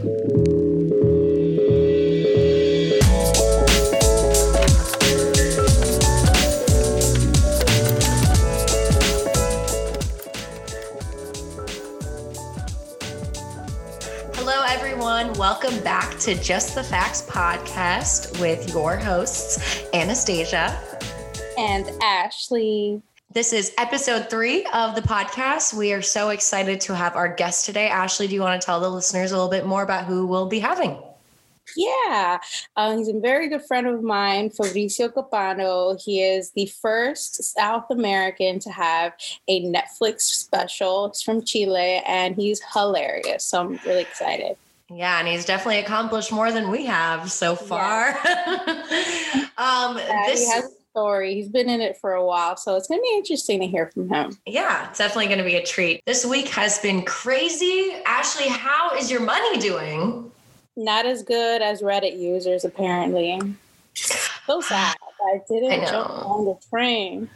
Hello, everyone. Welcome back to Just the Facts podcast with your hosts, Anastasia and Ashley. This is episode three of the podcast. We are so excited to have our guest today. Ashley, do you want to tell the listeners a little bit more about who we'll be having? Yeah, um, he's a very good friend of mine, Fabrizio Copano. He is the first South American to have a Netflix special. It's from Chile, and he's hilarious. So I'm really excited. Yeah, and he's definitely accomplished more than we have so far. Yeah. um, yeah, this story. He's been in it for a while, so it's going to be interesting to hear from him. Yeah, it's definitely going to be a treat. This week has been crazy. Ashley, how is your money doing? Not as good as Reddit users, apparently. So sad. I didn't I jump on the train.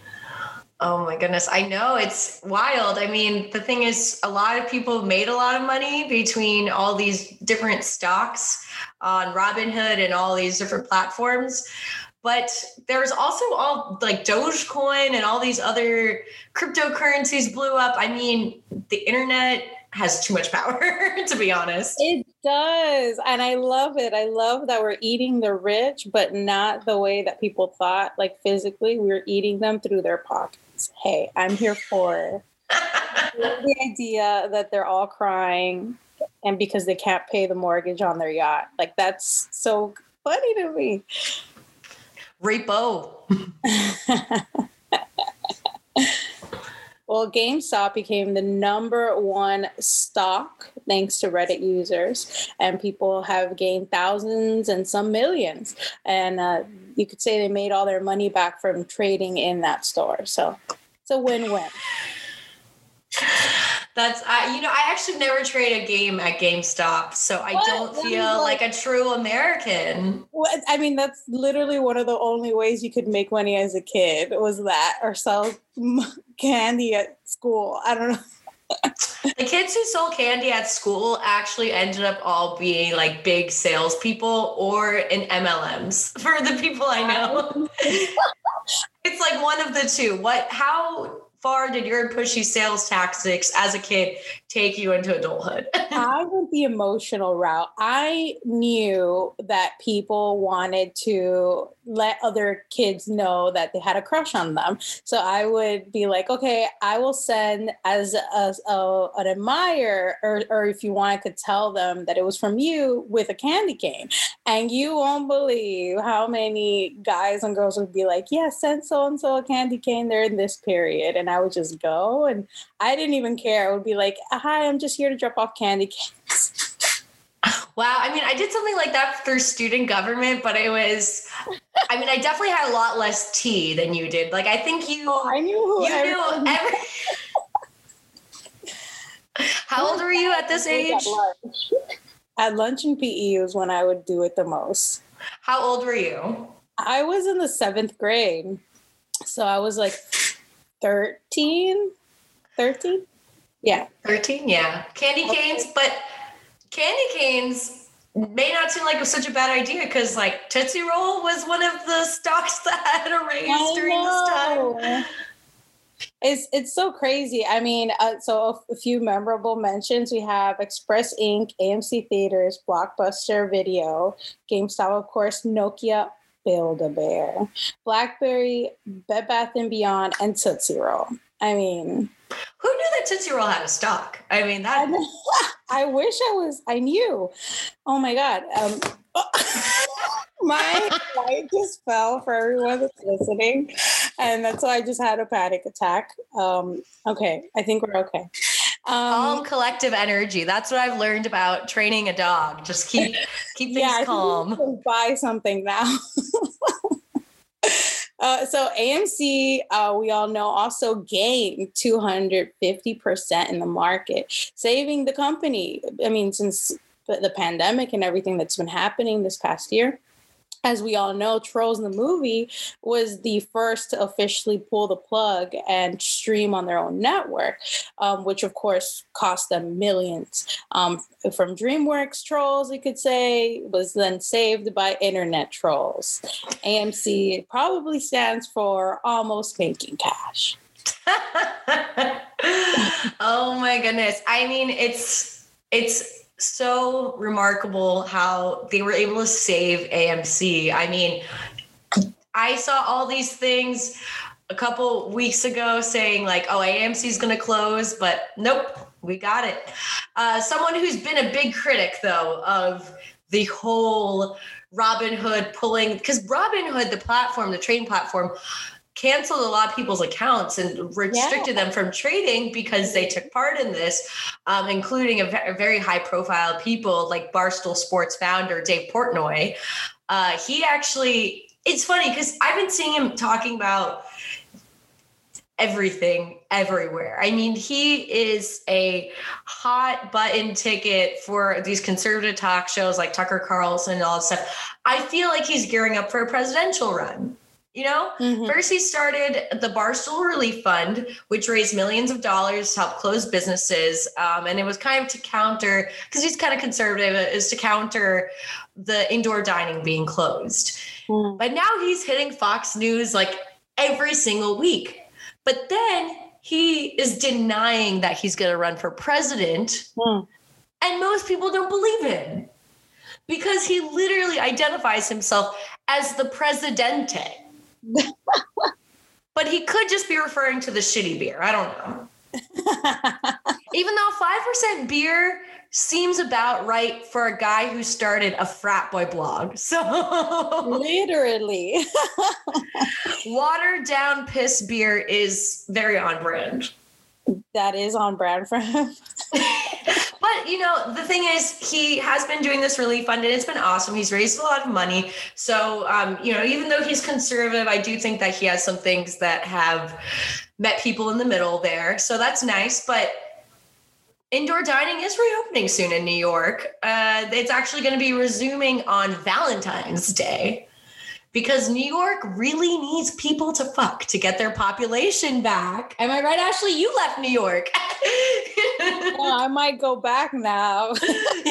Oh my goodness. I know it's wild. I mean, the thing is, a lot of people made a lot of money between all these different stocks on Robinhood and all these different platforms. But there's also all like Dogecoin and all these other cryptocurrencies blew up. I mean, the internet has too much power, to be honest. It does. And I love it. I love that we're eating the rich, but not the way that people thought, like physically. We're eating them through their pockets. Hey, I'm here for the idea that they're all crying and because they can't pay the mortgage on their yacht. Like, that's so funny to me. Repo. well, GameStop became the number one stock thanks to Reddit users, and people have gained thousands and some millions. And uh, you could say they made all their money back from trading in that store. So it's a win win. That's I you know I actually never trade a game at GameStop, so I what? don't feel like, like, a true American. I mean, that's literally one of the only ways you could make money as a kid was that or sell candy at school. I don't know. the kids who sold candy at school actually ended up all being like big salespeople or in MLMs for the people I know. it's like one of the two. What how far did your pushy sales tactics as a kid take you into adulthood? I went the emotional route. I knew that people wanted to let other kids know that they had a crush on them. So I would be like, okay, I will send as a, a, an admirer, or, or if you want, could tell them that it was from you with a candy cane. And you won't believe how many guys and girls would be like, yeah, send so and so a candy cane. They're in this period. And I would just go. And I didn't even care. I would be like, hi, I'm just here to drop off candy canes. Wow. I mean, I did something like that through student government, but it was, I mean, I definitely had a lot less tea than you did. Like, I think you, oh, I knew who you knew every. How old were you at this age? At lunch. at lunch and PE was when I would do it the most. How old were you? I was in the seventh grade. So I was like 13, 13. Yeah. 13, yeah. Candy canes, but candy canes may not seem like such a bad idea because like Tootsie Roll was one of the stocks that had a raise during this time. It's it's so crazy. I mean, uh, so a, a, few memorable mentions. We have Express Inc., AMC Theaters, Blockbuster Video, GameStop, of course, Nokia, Build a Bear, BlackBerry, Bed Bath and Beyond, and Tootsie Roll. I mean, who knew that Tootsie Roll had a stock? I mean, that. I wish I was. I knew. Oh my god. Um, my light just fell for everyone that's listening, and that's why I just had a panic attack. Um, okay, I think we're okay. Um, All collective energy. That's what I've learned about training a dog. Just keep keep things yeah, calm. buy something now. Uh, so AMC, uh, we all know, also gained 250% in the market, saving the company. I mean, since the pandemic and everything that's been happening this past year, as we all know, Trolls the movie was the first to officially pull the plug and stream on their own network, um, which of course cost them millions. Um, from DreamWorks Trolls, you could say, was then saved by Internet Trolls. AMC probably stands for almost making cash. oh my goodness. I mean, it's it's so remarkable how they were able to save AMC. I mean, I saw all these things a couple weeks ago saying like, "Oh, AMC is going to close," but nope, we got it. Uh, someone who's been a big critic though of the whole Robinhood pulling because Robinhood, the platform, the trading platform, canceled a lot of people's accounts and restricted yeah. them from trading because they took part in this, um, including a, a, very high profile people like Barstool Sports founder Dave Portnoy. Uh, he actually, it's funny because I've been seeing him talking about everything everywhere. I mean, he is a hot button ticket for these conservative talk shows like Tucker Carlson and all that stuff. I feel like he's gearing up for a presidential run. You know, mm-hmm. first he started the Barstool Relief Fund, which raised millions of dollars to help close businesses. Um, and it was kind of to counter, because he's kind of conservative, is to counter the indoor dining being closed. Mm. But now he's hitting Fox News like every single week. But then he is denying that he's going to run for president. Mm. And most people don't believe him because he literally identifies himself as the presidente but he could just be referring to the shitty beer. I don't know. Even though 5% beer seems about right for a guy who started a frat boy blog. So literally. watered down piss beer is very on brand. That is on brand for him. But you know, the thing is, he has been doing this relief fund, and it's been awesome. He's raised a lot of money. So, um, you know, even though he's conservative, I do think that he has some things that have met people in the middle there. So that's nice. But indoor dining is reopening soon in New York. Uh, it's actually going to be resuming on Valentine's Day because New York really needs people to fuck to get their population back. Am I right, Ashley? You left New York. well, I might go back now.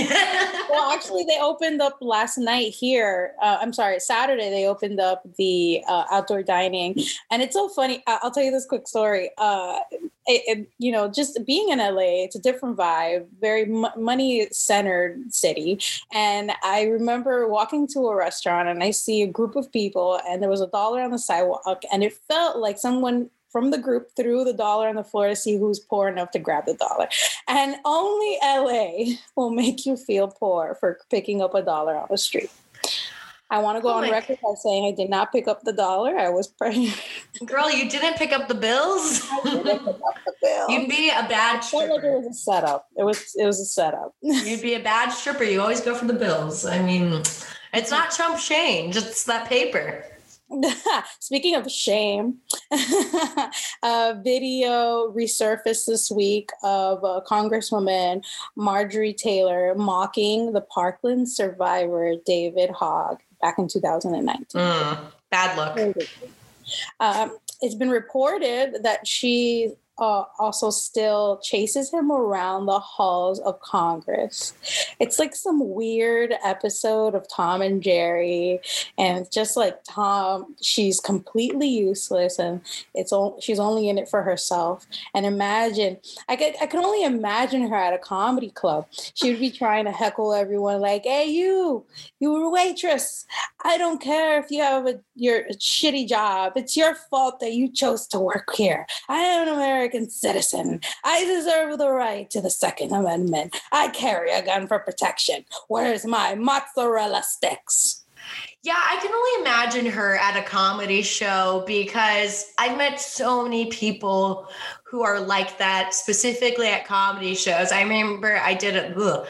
well, actually, they opened up last night here. Uh, I'm sorry, Saturday, they opened up the uh, outdoor dining. And it's so funny. I'll tell you this quick story. Uh, it, you know, just being in LA, it's a different vibe, very m- money centered city. And I remember walking to a restaurant and I see a group of people, and there was a dollar on the sidewalk, and it felt like someone from the group threw the dollar on the floor to see who's poor enough to grab the dollar. And only LA will make you feel poor for picking up a dollar on the street. I want to go oh on record by saying I did not pick up the dollar. I was praying. Girl, you didn't pick up the bills. I didn't pick up the bill. You'd be a bad stripper. Like it was a setup. It was it was a setup. You'd be a bad stripper. You always go for the bills. I mean, it's not chump change. It's that paper. Speaking of shame, a video resurfaced this week of uh, Congresswoman Marjorie Taylor mocking the Parkland survivor David Hogg back in 2019. Mm, bad luck. Um, it's been reported that she uh, also still chases him around the halls of Congress. It's like some weird episode of Tom and Jerry, and just like Tom, she's completely useless, and it's all she's only in it for herself. And imagine, I could I can only imagine her at a comedy club. She would be trying to heckle everyone, like, "Hey, you, you were a waitress. I don't care if you have a your shitty job. It's your fault that you chose to work here. I am an American." Citizen. I deserve the right to the Second Amendment. I carry a gun for protection. Where's my mozzarella sticks? Yeah, I can only imagine her at a comedy show because I've met so many people who are like that, specifically at comedy shows. I remember I did a. Ugh.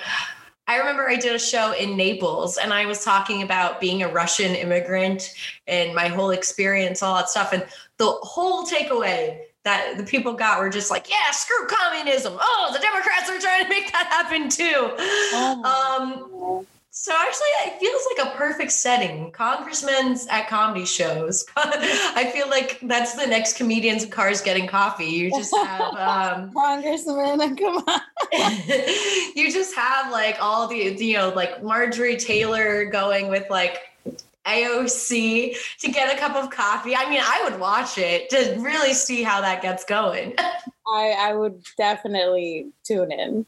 I remember I did a show in Naples and I was talking about being a Russian immigrant and my whole experience, all that stuff. And the whole takeaway that the people got were just like, yeah, screw communism. Oh, the Democrats are trying to make that happen too. Oh. Um, So actually, it feels like a perfect setting. Congressmen at comedy shows. I feel like that's the next comedians in cars getting coffee. You just have um, congressmen. Come on. you just have like all the you know like Marjorie Taylor going with like AOC to get a cup of coffee. I mean, I would watch it to really see how that gets going. I I would definitely tune in.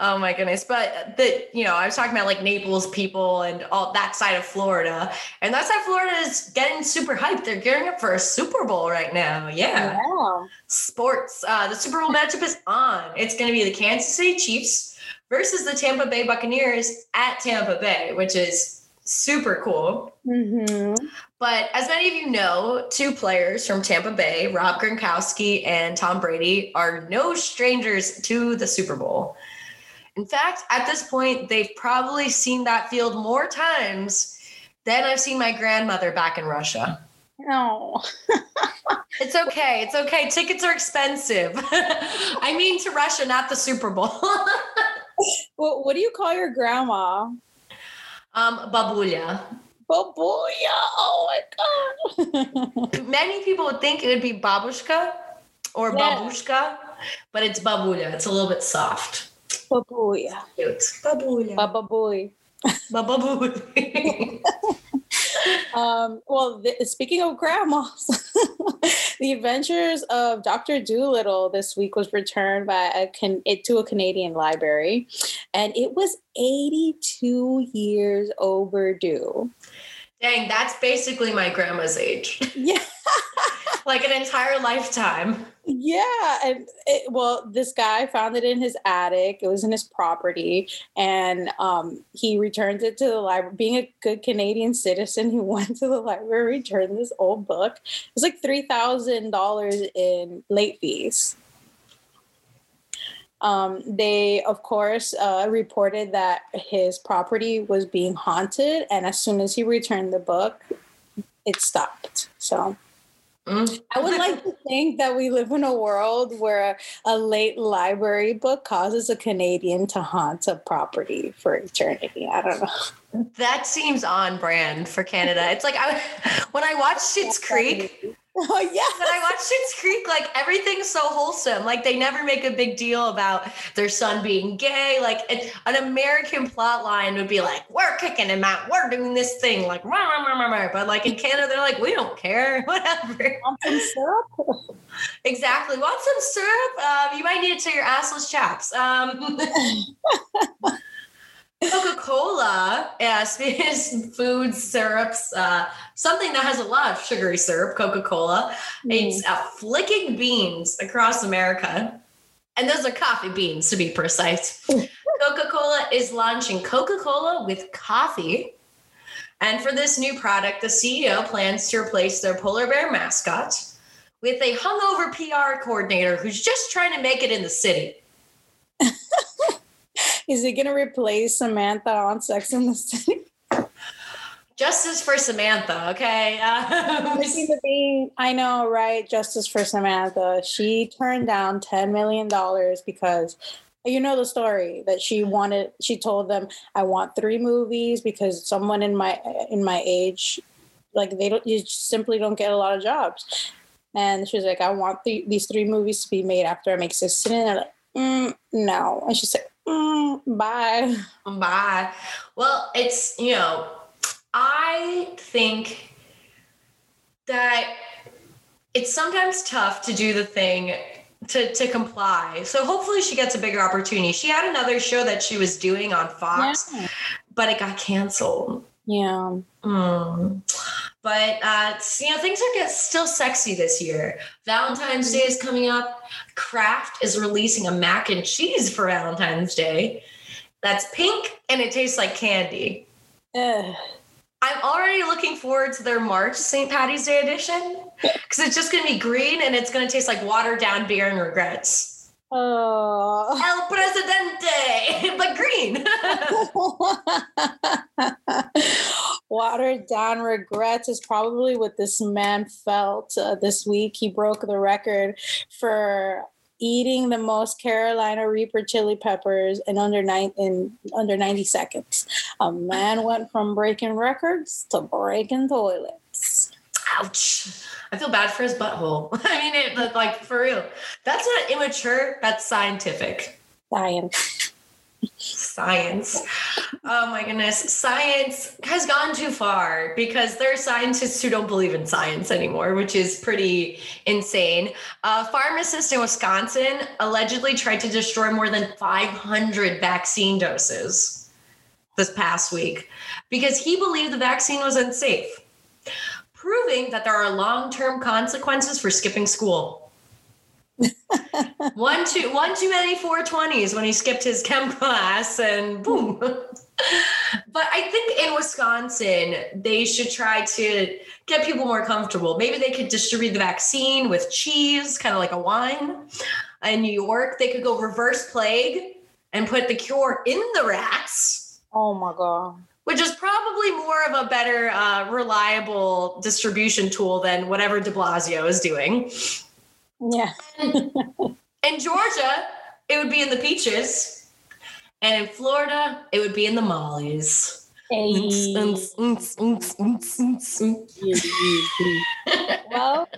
Oh my goodness. But the you know, I was talking about like Naples people and all that side of Florida. And that side of Florida is getting super hyped. They're gearing up for a Super Bowl right now. Yeah. yeah. Sports. Uh the Super Bowl matchup is on. It's gonna be the Kansas City Chiefs versus the Tampa Bay Buccaneers at Tampa Bay, which is super cool. Mm-hmm. But as many of you know, two players from Tampa Bay, Rob Gronkowski and Tom Brady, are no strangers to the Super Bowl. In fact, at this point, they've probably seen that field more times than I've seen my grandmother back in Russia. No. it's okay. It's okay. Tickets are expensive. I mean to Russia, not the Super Bowl. well, what do you call your grandma? Um, babulia. Babulia. Oh my god. Many people would think it would be babushka or yeah. babushka, but it's babulia. It's a little bit soft. Babulia. Cute. Babulia. Bababuy. Bababuy. um, well, th- speaking of grandmas, the Adventures of Dr. Dolittle this week was returned by a can- it, to a Canadian library, and it was 82 years overdue. Dang, that's basically my grandma's age. Yeah. Like an entire lifetime. Yeah, and it, well, this guy found it in his attic. It was in his property, and um, he returned it to the library. Being a good Canadian citizen, he went to the library, returned this old book. It was like three thousand dollars in late fees. Um, they, of course, uh, reported that his property was being haunted, and as soon as he returned the book, it stopped. So. Mm-hmm. I would like to think that we live in a world where a, late library book causes a Canadian to haunt a property for eternity. I don't know. That seems on brand for Canada. It's like I, when I watched Schitt's Creek, Oh yeah. When I watch Schitt's Creek, like everything's so wholesome. Like they never make a big deal about their son being gay. Like it, an American plot line would be like, "We're kicking him out. We're doing this thing." Like, rah, rah, rah, but like in Canada, they're like, "We don't care. Whatever." Want some syrup? exactly. Want some syrup? Um, you might need it to your assless chaps. Um, Coca-Cola, yeah, is foods, syrups, uh, something that has a lot of sugary syrup, Coca-Cola. Mm. It's uh, flicking beans across America. And those are coffee beans to be precise. Coca-Cola is launching Coca-Cola with coffee. And for this new product, the CEO plans to replace their polar bear mascot with a hungover PR coordinator who's just trying to make it in the city. Is he going to replace Samantha on Sex in the City? Justice for Samantha, okay? Um, I know, right? Justice for Samantha. She turned down $10 million because you know the story that she wanted she told them i want three movies because someone in my in my age like they don't you simply don't get a lot of jobs and she was like i want the, these three movies to be made after i make six and they're like mm, no and she said mm, bye. Bye. Well, it's, you know, I think that it's sometimes tough to do the thing to to comply. So hopefully she gets a bigger opportunity. She had another show that she was doing on Fox, yeah. but it got canceled. Yeah. Mm. But uh, you know, things are get still sexy this year. Valentine's Day is coming up. Kraft is releasing a mac and cheese for Valentine's Day. That's pink and it tastes like candy. Ugh. I'm already looking forward to their March St. Patty's Day edition because it's just going to be green and it's going to taste like watered down beer and regrets. Oh. El Presidente, but green. Watered down regrets is probably what this man felt uh, this week. He broke the record for eating the most Carolina Reaper chili peppers in under nine in under 90 seconds. A man went from breaking records to breaking toilets. Ouch. I feel bad for his butthole. I mean, it, like for real. That's not immature. That's scientific. Science. Science. Oh my goodness. Science has gone too far because there are scientists who don't believe in science anymore, which is pretty insane. A pharmacist in Wisconsin allegedly tried to destroy more than 500 vaccine doses this past week because he believed the vaccine was unsafe, proving that there are long term consequences for skipping school one too one too many 420s when he skipped his chem class and boom. but I think in Wisconsin, they should try to get people more comfortable. Maybe they could distribute the vaccine with cheese, kind of like a wine. In New York, they could go reverse plague and put the cure in the rats. Oh my God which is probably more of a better, uh, reliable distribution tool than whatever De Blasio is doing. Yeah. in Georgia, it would be in the peaches. And in Florida, it would be in the mollies. Hey. well,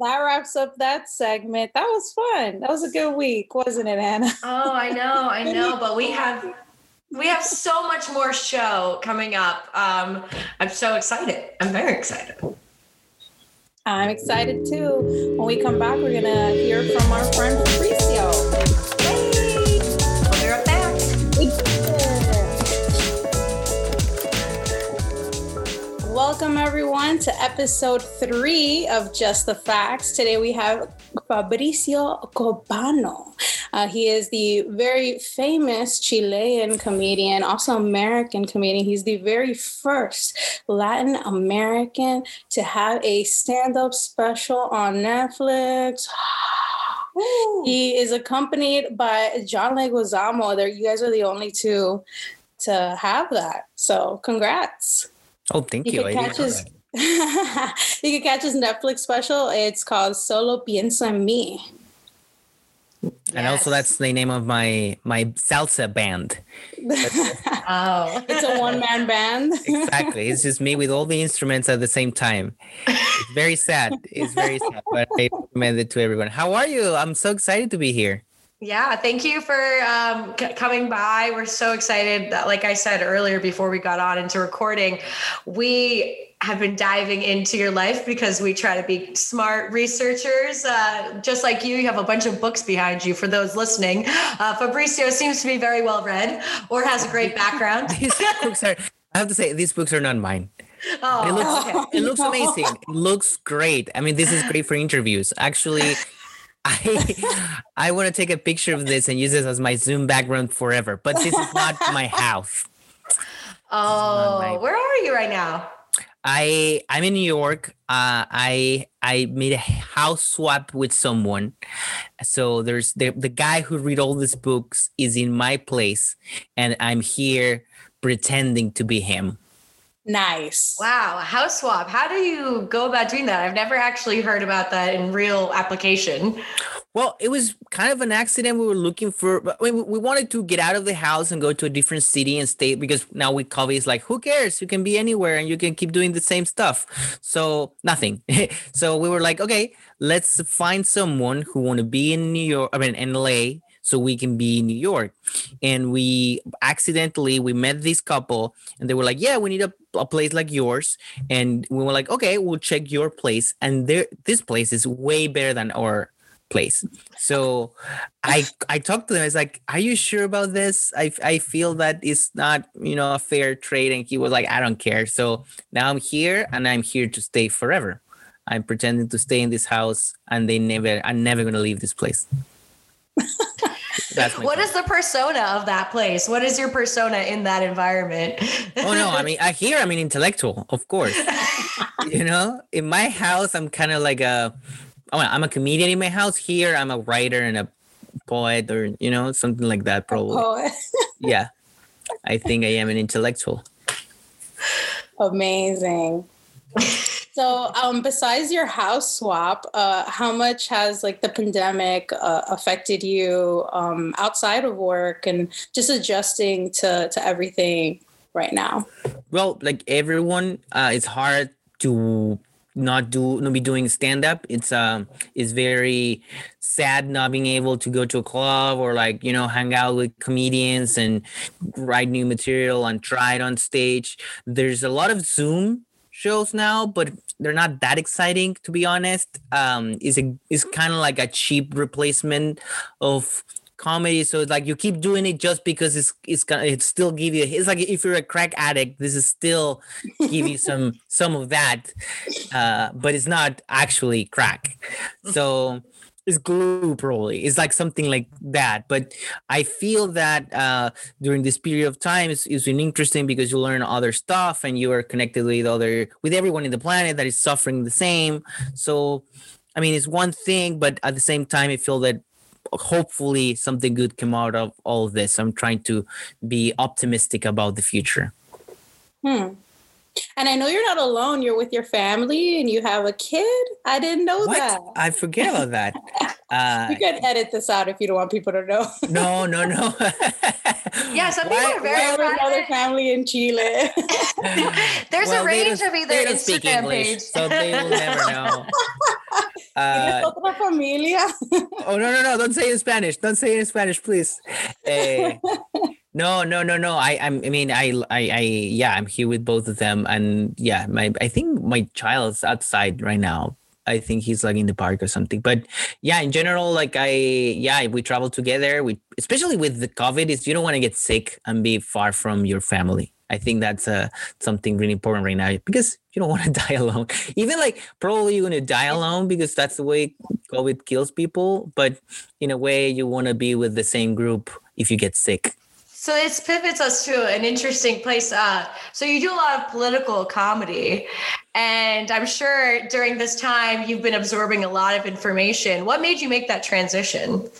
that wraps up that segment. That was fun. That was a good week, wasn't it, Anna? oh, I know, I know. But we have we have so much more show coming up. Um, I'm so excited. I'm very excited. I'm excited too. When we come back, we're gonna hear from our friend Fabrizio. Welcome everyone to episode three of Just the Facts. Today we have Fabrizio Copano. Uh, he is the very famous Chilean comedian, also American comedian. He's the very first Latin American to have a stand up special on Netflix. He is accompanied by John Leguizamo. There, you guys are the only two to have that. So, congrats. Oh, thank you. you. Catch his, you can catch his Netflix special. It's called Solo Pienso en Mí. And also that's the name of my my salsa band. oh. It's a one man band. exactly. It's just me with all the instruments at the same time. It's very sad. It's very sad, but I recommend it to everyone. How are you? I'm so excited to be here. Yeah, thank you for um, c- coming by. We're so excited. That, like I said earlier before we got on into recording, we have been diving into your life because we try to be smart researchers. Uh, just like you, you have a bunch of books behind you. For those listening, uh, Fabrizio seems to be very well read or has a great background. these books are, I have to say, these books are not mine. Oh, it looks, okay. it looks amazing. It looks great. I mean, this is great for interviews. Actually, I I want to take a picture of this and use this as my Zoom background forever. But this is not my house. Oh, my... where are you right now? I I'm in New York. Uh, I I made a house swap with someone. So there's the the guy who read all these books is in my place, and I'm here pretending to be him. Nice. Wow. House swap. How do you go about doing that? I've never actually heard about that in real application. Well, it was kind of an accident. We were looking for, I mean, we wanted to get out of the house and go to a different city and state because now with COVID, it's like, who cares? You can be anywhere and you can keep doing the same stuff. So nothing. so we were like, okay, let's find someone who want to be in New York, I mean, in LA so we can be in New York. And we accidentally we met this couple and they were like, Yeah, we need a, a place like yours. And we were like, Okay, we'll check your place. And there this place is way better than our place. So I I talked to them. I was like, "Are you sure about this? I I feel that it's not you know a fair trade." And he was like, "I don't care." So now I'm here, and I'm here to stay forever. I'm pretending to stay in this house, and they never. I'm never gonna leave this place. What is the persona of that place? What is your persona in that environment? oh no, I mean, I here I'm an intellectual, of course. you know, in my house, I'm kind of like a, oh, I'm a comedian in my house. Here, I'm a writer and a poet, or you know, something like that. Probably. yeah, I think I am an intellectual. Amazing. So, um, besides your house swap, uh, how much has like the pandemic uh, affected you um, outside of work and just adjusting to to everything right now? Well, like everyone, uh, it's hard to not do not be doing stand up it's um it's very sad not being able to go to a club or like you know hang out with comedians and write new material and try it on stage there's a lot of zoom shows now but they're not that exciting to be honest. Um is a is kind of like a cheap replacement of comedy. So it's like you keep doing it just because it's it's gonna it still give you it's like if you're a crack addict this is still give you some some of that uh but it's not actually crack. So it's glue probably it's like something like that but i feel that uh during this period of time it's, it's been interesting because you learn other stuff and you are connected with other with everyone in the planet that is suffering the same so i mean it's one thing but at the same time i feel that hopefully something good come out of all of this. I'm trying to be optimistic about the future. Hmm. And I know you're not alone. You're with your family and you have a kid. I didn't know what? that. I forget about that. Uh, you can edit this out if you don't want people to know. no, no, no. yeah, some people are very with another family in Chile. There's well, a range of either Instagram English, page. so they will never know. Uh, familia? oh no no no! Don't say it in Spanish. Don't say it in Spanish, please. Eh, no no no no. I I'm, I mean I I I yeah I'm here with both of them and yeah my I think my child's outside right now. I think he's like in the park or something. But yeah, in general, like I yeah we travel together. We especially with the COVID is you don't want to get sick and be far from your family. I think that's uh, something really important right now because you don't want to die alone. Even like probably you're to die alone because that's the way COVID kills people. But in a way, you want to be with the same group if you get sick. So this pivots us to an interesting place. Uh, so you do a lot of political comedy, and I'm sure during this time you've been absorbing a lot of information. What made you make that transition?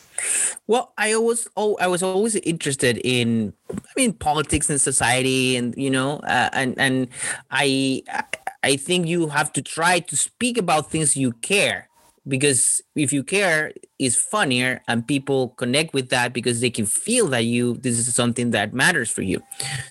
Well, I always oh I was always interested in I mean politics and society and you know uh, and and I I think you have to try to speak about things you care because if you care is funnier and people connect with that because they can feel that you this is something that matters for you.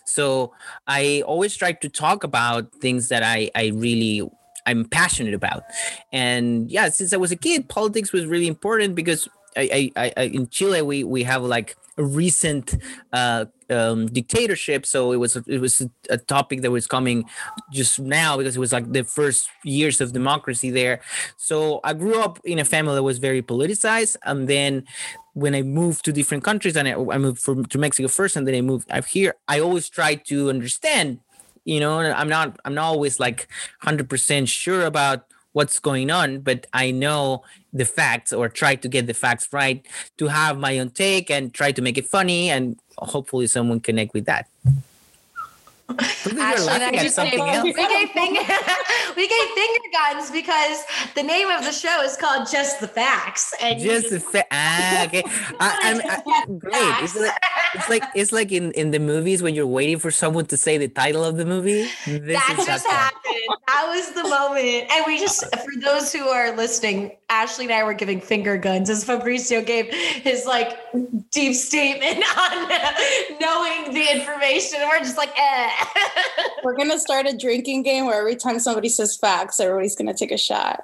So I always try to talk about things that I I really I'm passionate about. And yeah, since I was a kid, politics was really important because I, I, I, in Chile we we have like a recent uh, um, dictatorship, so it was it was a topic that was coming just now because it was like the first years of democracy there. So I grew up in a family that was very politicized, and then when I moved to different countries, and I, I moved from to Mexico first, and then I moved up here, I always tried to understand. You know, I'm not I'm not always like 100% sure about what's going on, but I know the facts or try to get the facts right to have my own take and try to make it funny and hopefully someone connect with that. Ashley, at something else. We gave, finger, we gave finger guns because the name of the show is called Just the Facts. And just the facts. Ah, okay. I, I, great. It's like, it's like it's like in in the movies when you're waiting for someone to say the title of the movie. This that just happened. That was the moment, and we just for those who are listening, Ashley and I were giving finger guns as Fabrizio gave his like deep statement on knowing the information. And we're just like, eh. We're gonna start a drinking game where every time somebody says facts, everybody's gonna take a shot.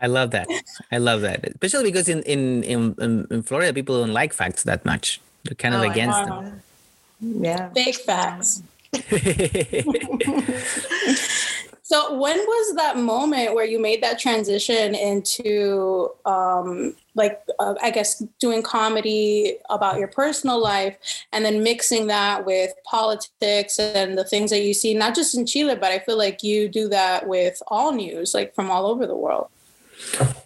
I love that. I love that, especially because in in in, in Florida, people don't like facts that much. They're kind of oh, against them. Yeah, fake facts. So when was that moment where you made that transition into um, like uh, I guess doing comedy about your personal life and then mixing that with politics and the things that you see not just in Chile but I feel like you do that with all news like from all over the world.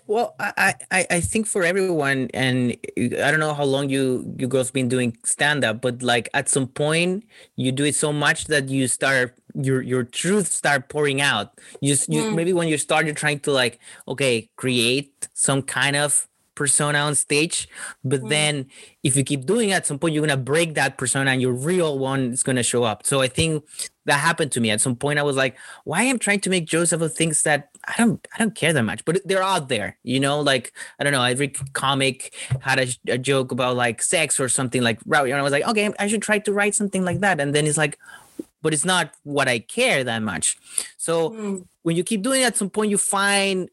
Well, I, I, I think for everyone, and I don't know how long you you girls been doing stand up, but like at some point you do it so much that you start your your truth start pouring out. You, you mm. maybe when you start, you're trying to like okay create some kind of persona on stage but Mm. then if you keep doing it at some point you're gonna break that persona and your real one is gonna show up so i think that happened to me at some point i was like why am I trying to make jokes about things that i don't i don't care that much but they're out there you know like i don't know every comic had a, a joke about like sex or something like right and i was like okay i should try to write something like that and then it's like but it's not what i care that much. So Mm. when you keep doing it at some point you find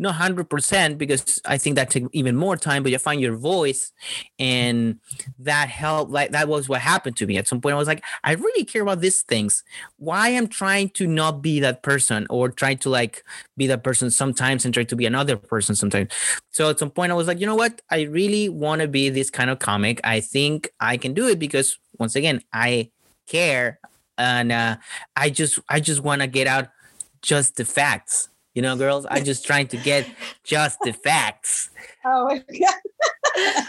not 100% because i think that takes even more time but you find your voice and that helped like that was what happened to me. At some point i was like i really care about these things. Why i'm trying to not be that person or try to like be that person sometimes and try to be another person sometimes. So at some point i was like you know what? I really want to be this kind of comic. I think i can do it because once again i care and uh, i just i just want to get out just the facts you know girls I'm just trying to get just the facts Oh my god.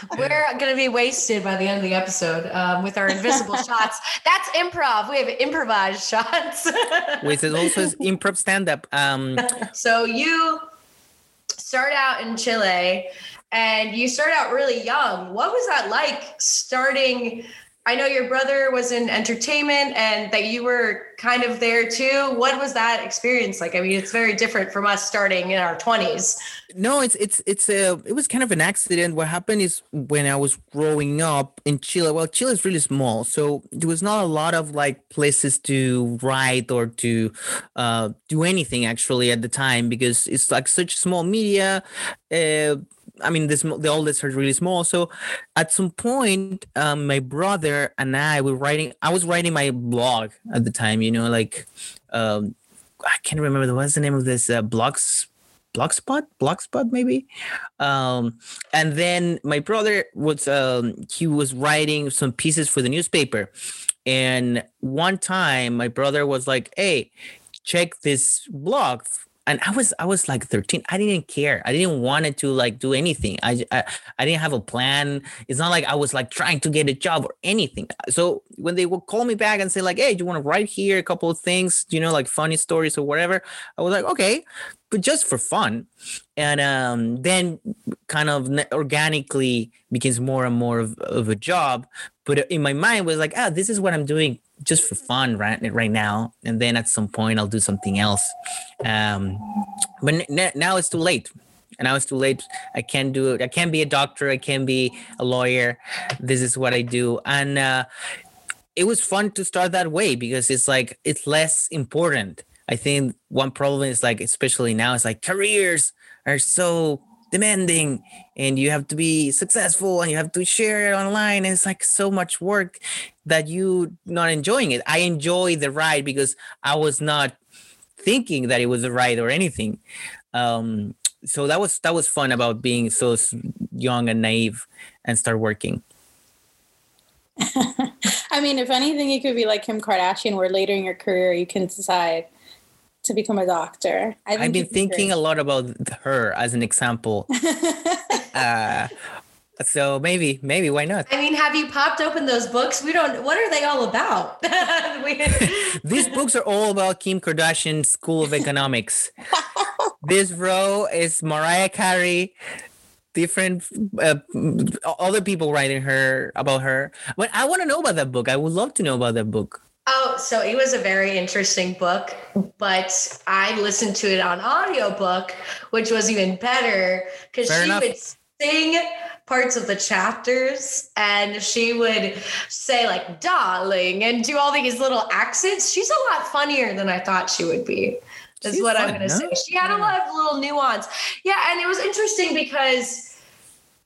We're going to be wasted by the end of the episode um, with our invisible shots. That's improv. We have improvised shots. which is also improv stand-up um so you start out in Chile and you start out really young. What was that like starting? I know your brother was in entertainment and that you were kind of there too. What was that experience like? I mean, it's very different from us starting in our 20s. no it's it's it's a it was kind of an accident what happened is when i was growing up in chile well chile is really small so there was not a lot of like places to write or to uh do anything actually at the time because it's like such small media uh I mean, this the oldest are really small. So, at some point, um, my brother and I were writing. I was writing my blog at the time. You know, like um, I can't remember what's the name of this uh, blogs blogspot blogspot maybe? Um and then my brother was um he was writing some pieces for the newspaper. And one time my brother was like hey check this blog and I was I was like 13. I didn't care. I didn't want to like do anything. I, I I didn't have a plan. It's not like I was like trying to get a job or anything. So when they would call me back and say like, "Hey, do you want to write here a couple of things? You know, like funny stories or whatever?" I was like, "Okay," but just for fun. And um, then kind of organically becomes more and more of, of a job. But in my mind was like, "Ah, this is what I'm doing." Just for fun right right now. And then at some point i'll do something else. Um but n- now it's too late. And now it's too late. I can't do it. I can't be a doctor. I can't be a lawyer. This is what i do. And uh it was fun to start that way because it's like it's less important. I think one problem is like especially now it's like careers are so demanding and you have to be successful and you have to share it online and it's like so much work that you not enjoying it. I enjoy the ride because i was not thinking that it was a ride or anything. Um so that was that was fun about being so young and naive and start working. I mean, if anything, you could be like Kim Kardashian, where later in your career you can decide to become a doctor. I have been thinking a lot about her as an example. uh, so maybe, maybe why not? I mean, have you popped open those books? We don't. What are they all about? These books are all about Kim Kardashian School of Economics. this row is Mariah Carey. Different uh, other people writing her about her. But I want to know about that book. I would love to know about that book. Oh, so it was a very interesting book, but I listened to it on audiobook, which was even better because she enough. would sing parts of the chapters and she would say like darling and do all these little accents. She's a lot funnier than I thought she would be. Is She's what I'm gonna huh? say. She had a lot of little nuance. Yeah, and it was interesting because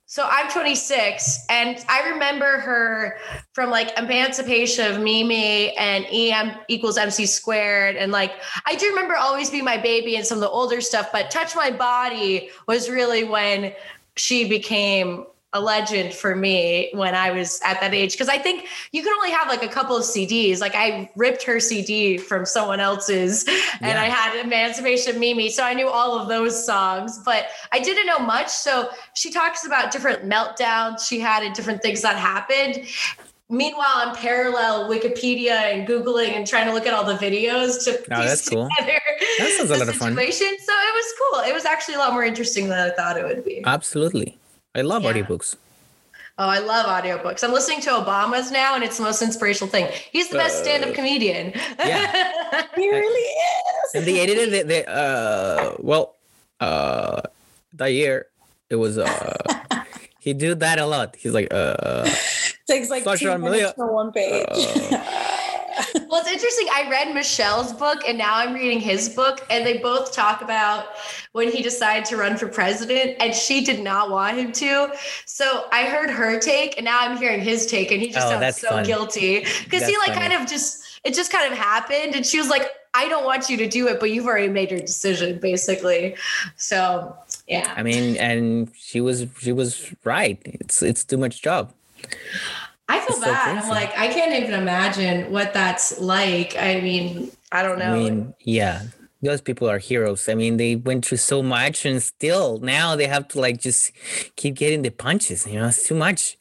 so I'm 26, and I remember her from like Emancipation of Mimi and EM equals MC squared. And like, I do remember always be my baby and some of the older stuff, but Touch My Body was really when she became a legend for me when I was at that age. Cause I think you can only have like a couple of CDs. Like I ripped her CD from someone else's and I had Emancipation Mimi. So I knew all of those songs, but I didn't know much. So she talks about different meltdowns she had and different things that happened. Meanwhile, I'm parallel Wikipedia and Googling and trying to look at all the videos to Oh, piece cool. together That sounds a lot of fun. situation. So it was cool. It was actually a lot more interesting than I thought it would be. Absolutely. I love Yeah. audiobooks. Oh, I love audiobooks. I'm listening to Obama's now, and it's the most inspirational thing. He's the best Uh, stand-up comedian. yeah. He really is. And they edited it. They, uh, well, uh, that year it was. Uh, he do that a lot. He's like, uh, takes like Social two media. minutes for one page. Well, it's interesting. I read Michelle's book and now I'm reading his book, and they both talk about when he decided to run for president, and she did not want him to. So I heard her take, and now I'm hearing his take, and he just Oh, sounds so fun. guilty because he like funny. kind of just it just kind of happened, and she was like, "I don't want you to do it, but you've already made your decision, basically." So yeah, I mean, and she was she was right. It's it's too much job. I feel It's so bad. I'm like, I can't even imagine what that's like. I mean, I don't know. I mean, yeah, those people are heroes. I mean, they went through so much, and still now they have to like just keep getting the punches. You know, it's too much.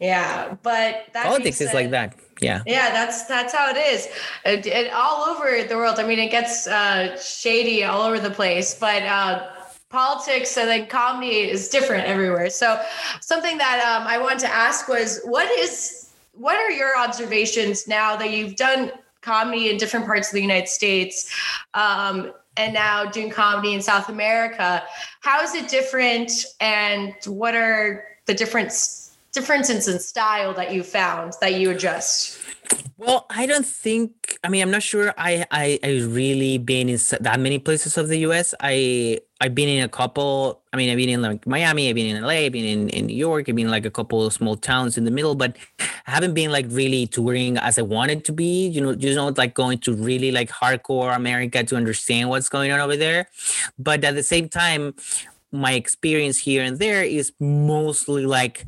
yeah, but Politics is like that. Yeah. Yeah, that's that's how it is, and, and all over the world. I mean, it gets uh, shady all over the place, but uh, politics and then comedy is different everywhere. So, something that um, I wanted to ask was, what is what are your observations now that you've done comedy in different parts of the United States, um, and now doing comedy in South America? How is it different, and what are the difference differences in style that you found that you adjust? Well, I don't think. I mean, I'm not sure. I I I really been in that many places of the U.S. I I've been in a couple. I mean, I've been in like Miami. I've been in LA. I've been in in New York. I've been like a couple of small towns in the middle, but I haven't been like really touring as I wanted to be. You know, you know, like going to really like hardcore America to understand what's going on over there. But at the same time, my experience here and there is mostly like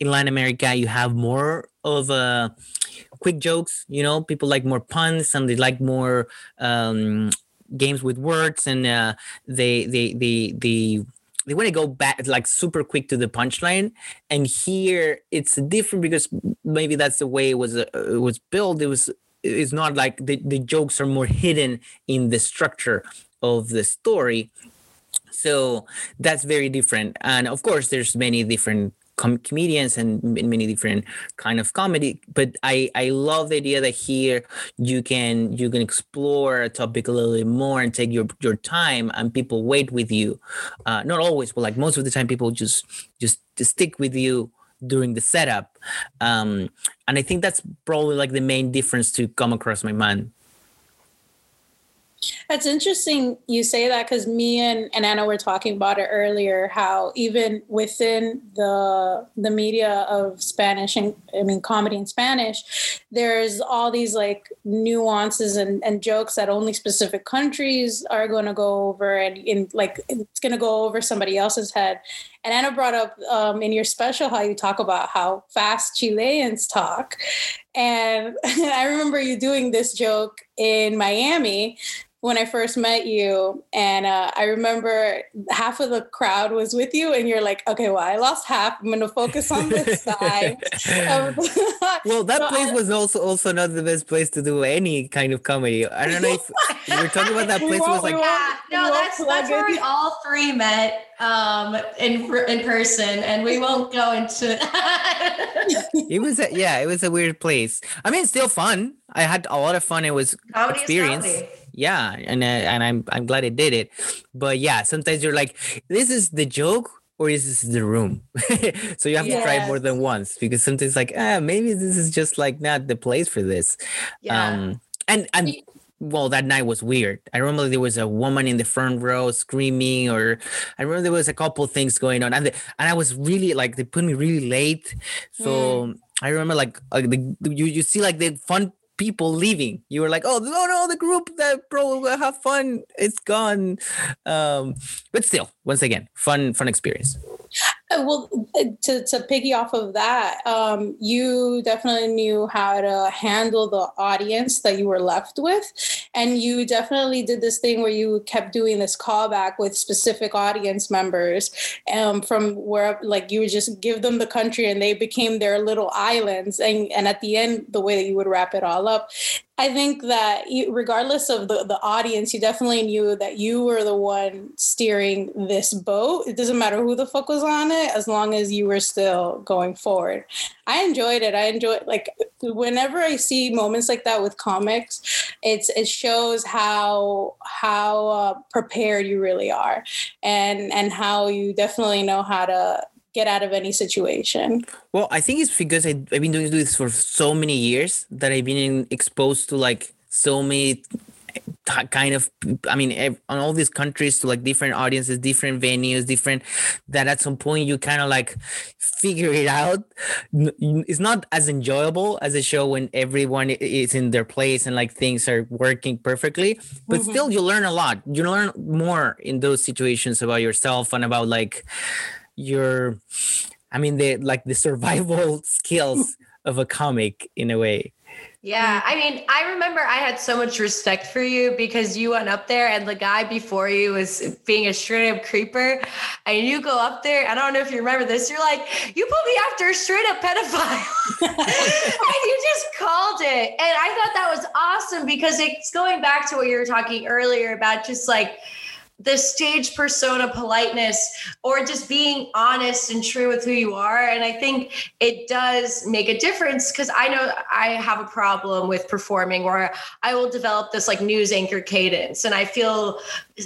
in Latin America, you have more of a quick jokes you know people like more puns and they like more um games with words and uh they they they they they want to go back like super quick to the punchline. And here it's different because maybe that's the way it was uh, it was built. It was it's not like the, the jokes are more hidden in the structure of the story. So that's very different. And of course there's many different com- comedians and many different kind of comedy but i i love the idea that here you can you can explore a topic a little bit more and take your your time and people wait with you. Uh not always but like most of the time people just just, just stick with you during the setup. Um and i think that's probably like the main difference to come across my mind That's interesting you say that because me and, and Anna were talking about it earlier, how even within the the media of Spanish and I mean comedy in Spanish, there's all these like nuances and, and jokes that only specific countries are gonna go over and in like it's gonna go over somebody else's head. And Anna brought up um, in your special how you talk about how fast Chileans talk. And I remember you doing this joke in Miami when I first met you, and uh, I remember half of the crowd was with you, and you're like, "Okay, well, I lost half. I'm gonna focus on this side." Um, well that So place I- was also also not the best place to do any kind of comedy i don't know if you were talking about that place it was like Yeah, no, that's that's where we all three met um in in person, and we won't go into. it was a, yeah it was a weird place i mean still fun i had a lot of fun it was Comedy is experience comedy. Yeah and uh, and i'm i'm glad it did it. But yeah sometimes you're like this is the joke or is this the room? So you have to try more than once because sometimes like ah maybe this is just like not the place for this. Yeah. um and and well that night was weird. I remember there was a woman in the front row screaming or i remember there was a couple things going on and the, and i was really like they put me really late. So i remember like uh, the, you you see like the fun people leaving. You were like oh no no the group that bro have fun it's gone. Um but still once again fun fun experience well, uh, to, to piggy off of that, um, you definitely knew how to handle the audience that you were left with. And you definitely did this thing where you kept doing this callback with specific audience members um, from where, like, you would just give them the country and they became their little islands. And, and at the end, the way that you would wrap it all up, I think that regardless of the, the audience, you definitely knew that you were the one steering this boat. It doesn't matter who the fuck was on it, as long as you were still going forward. I enjoyed it. I enjoy like whenever I see moments like that with comics, it's it shows how how uh, prepared you really are, and and how you definitely know how to get out of any situation. Well, I think it's because I, I've been doing this for so many years that I've been exposed to like so many kind of i mean on all these countries to like different audiences different venues different that at some point you kind of like figure it out it's not as enjoyable as a show when everyone is in their place and like things are working perfectly but mm-hmm. still you learn a lot you learn more in those situations about yourself and about like your i mean the like the survival skills of a comic in a way yeah, I mean, I remember I had so much respect for you because you went up there and the guy before you was being a straight up creeper. And you go up there, I don't know if you remember this, you're like, you put me after a straight up pedophile. and you just called it. And I thought that was awesome because it's going back to what you were talking earlier about just like, the stage persona politeness or just being honest and true with who you are. And i think it does make a difference because i know i have a problem with performing where i will develop this like news anchor cadence. And i feel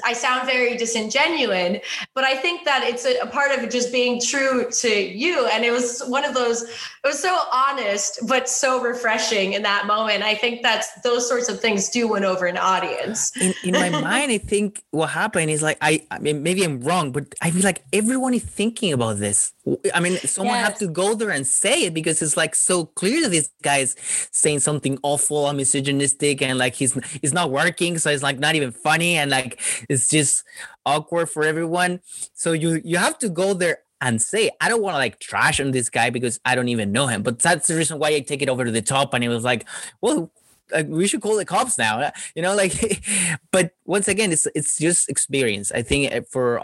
i sound very disingenuous but i think that it's a, a part of just being true to you. And it was one of those it was so honest but so refreshing in that moment. I think that's those sorts of things do win over an audience. In, in my mind i think what happened and he's like I, I mean maybe I'm wrong, but I feel like everyone is thinking about this. I mean, someone yes. have to go there and say it because it's like so clear that this guy is saying something awful and misogynistic and like he's he's not working, so it's like not even funny and like it's just awkward for everyone. So you you have to go there and say I don't want to like trash on this guy because I don't even know him. But that's the reason why I take it over to the top. And it was like, well, like we should call the cops now you know like but once again it's it's just experience. I think eh, for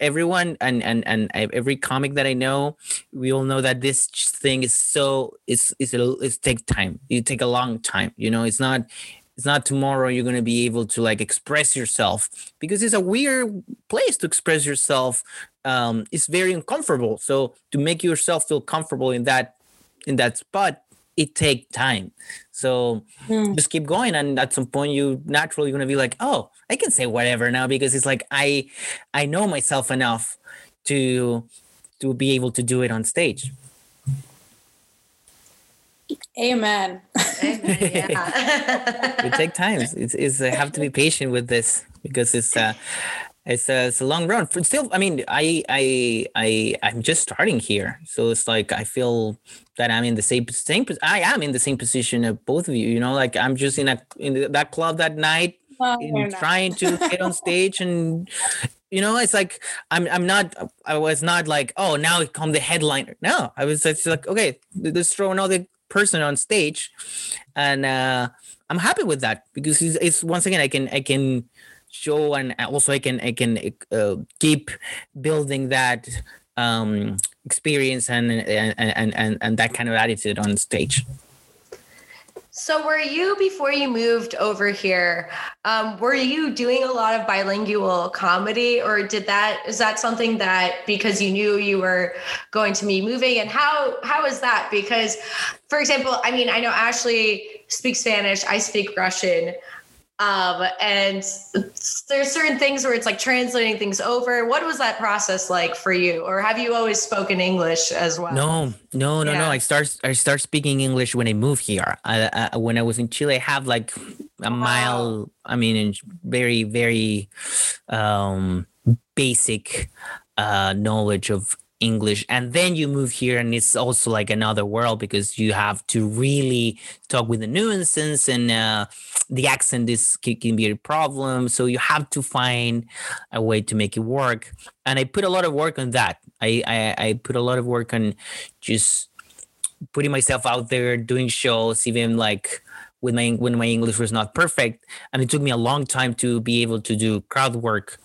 everyone and and and every comic that i know we all know that this thing is so it's it's a, it's take time. You take a long time you know? It's not it's not tomorrow you're going to be able to like express yourself because it's a weird place to express yourself um it's very uncomfortable. So to make yourself feel comfortable in that in that spot it take time. So mm. just keep going, and at some point, you naturally gonna be like, oh, I can say whatever now because it's like I I know myself enough to to be able to do it on stage. Amen. Amen yeah. it take time. It's, it's I have to be patient with this because it's uh it's a, it's a long run. For still, I mean, I I I I'm just starting here, so it's like I feel that I'm in the same same. I am in the same position of both of you. You know, like I'm just in a in that club that night, trying to get on stage and you know it's like i'm i'm not i was not like oh now come the headliner no i was just like okay let's throw another person on stage and uh i'm happy with that because it's, it's once again i can i can show and also I can I can uh, keep building that um, experience and and, and and and that kind of attitude on stage. So, were you before you moved over here? Um, were you doing a lot of bilingual comedy, or did that is that something that because you knew you were going to be moving, and how how is that? Because, for example, I mean, I know Ashley speaks Spanish, I speak Russian. Um, and there's certain things where it's like translating things over. What was that process like for you, or have you always spoken English as well? No, no, no, yeah. no. I start I start speaking English when I moved here. I, I, when I was in Chile, I have like a wow. mile. I mean, very very um, basic uh, knowledge of English. And then you move here and it's also like another world because you have to really talk with the nuances and uh, the accent is can be a problem. So you have to find a way to make it work. And I put a lot of work on that. I, I, I put a lot of work on just putting myself out there, doing shows, even like with my when my English was not perfect, and it took me a long time to be able to do crowd work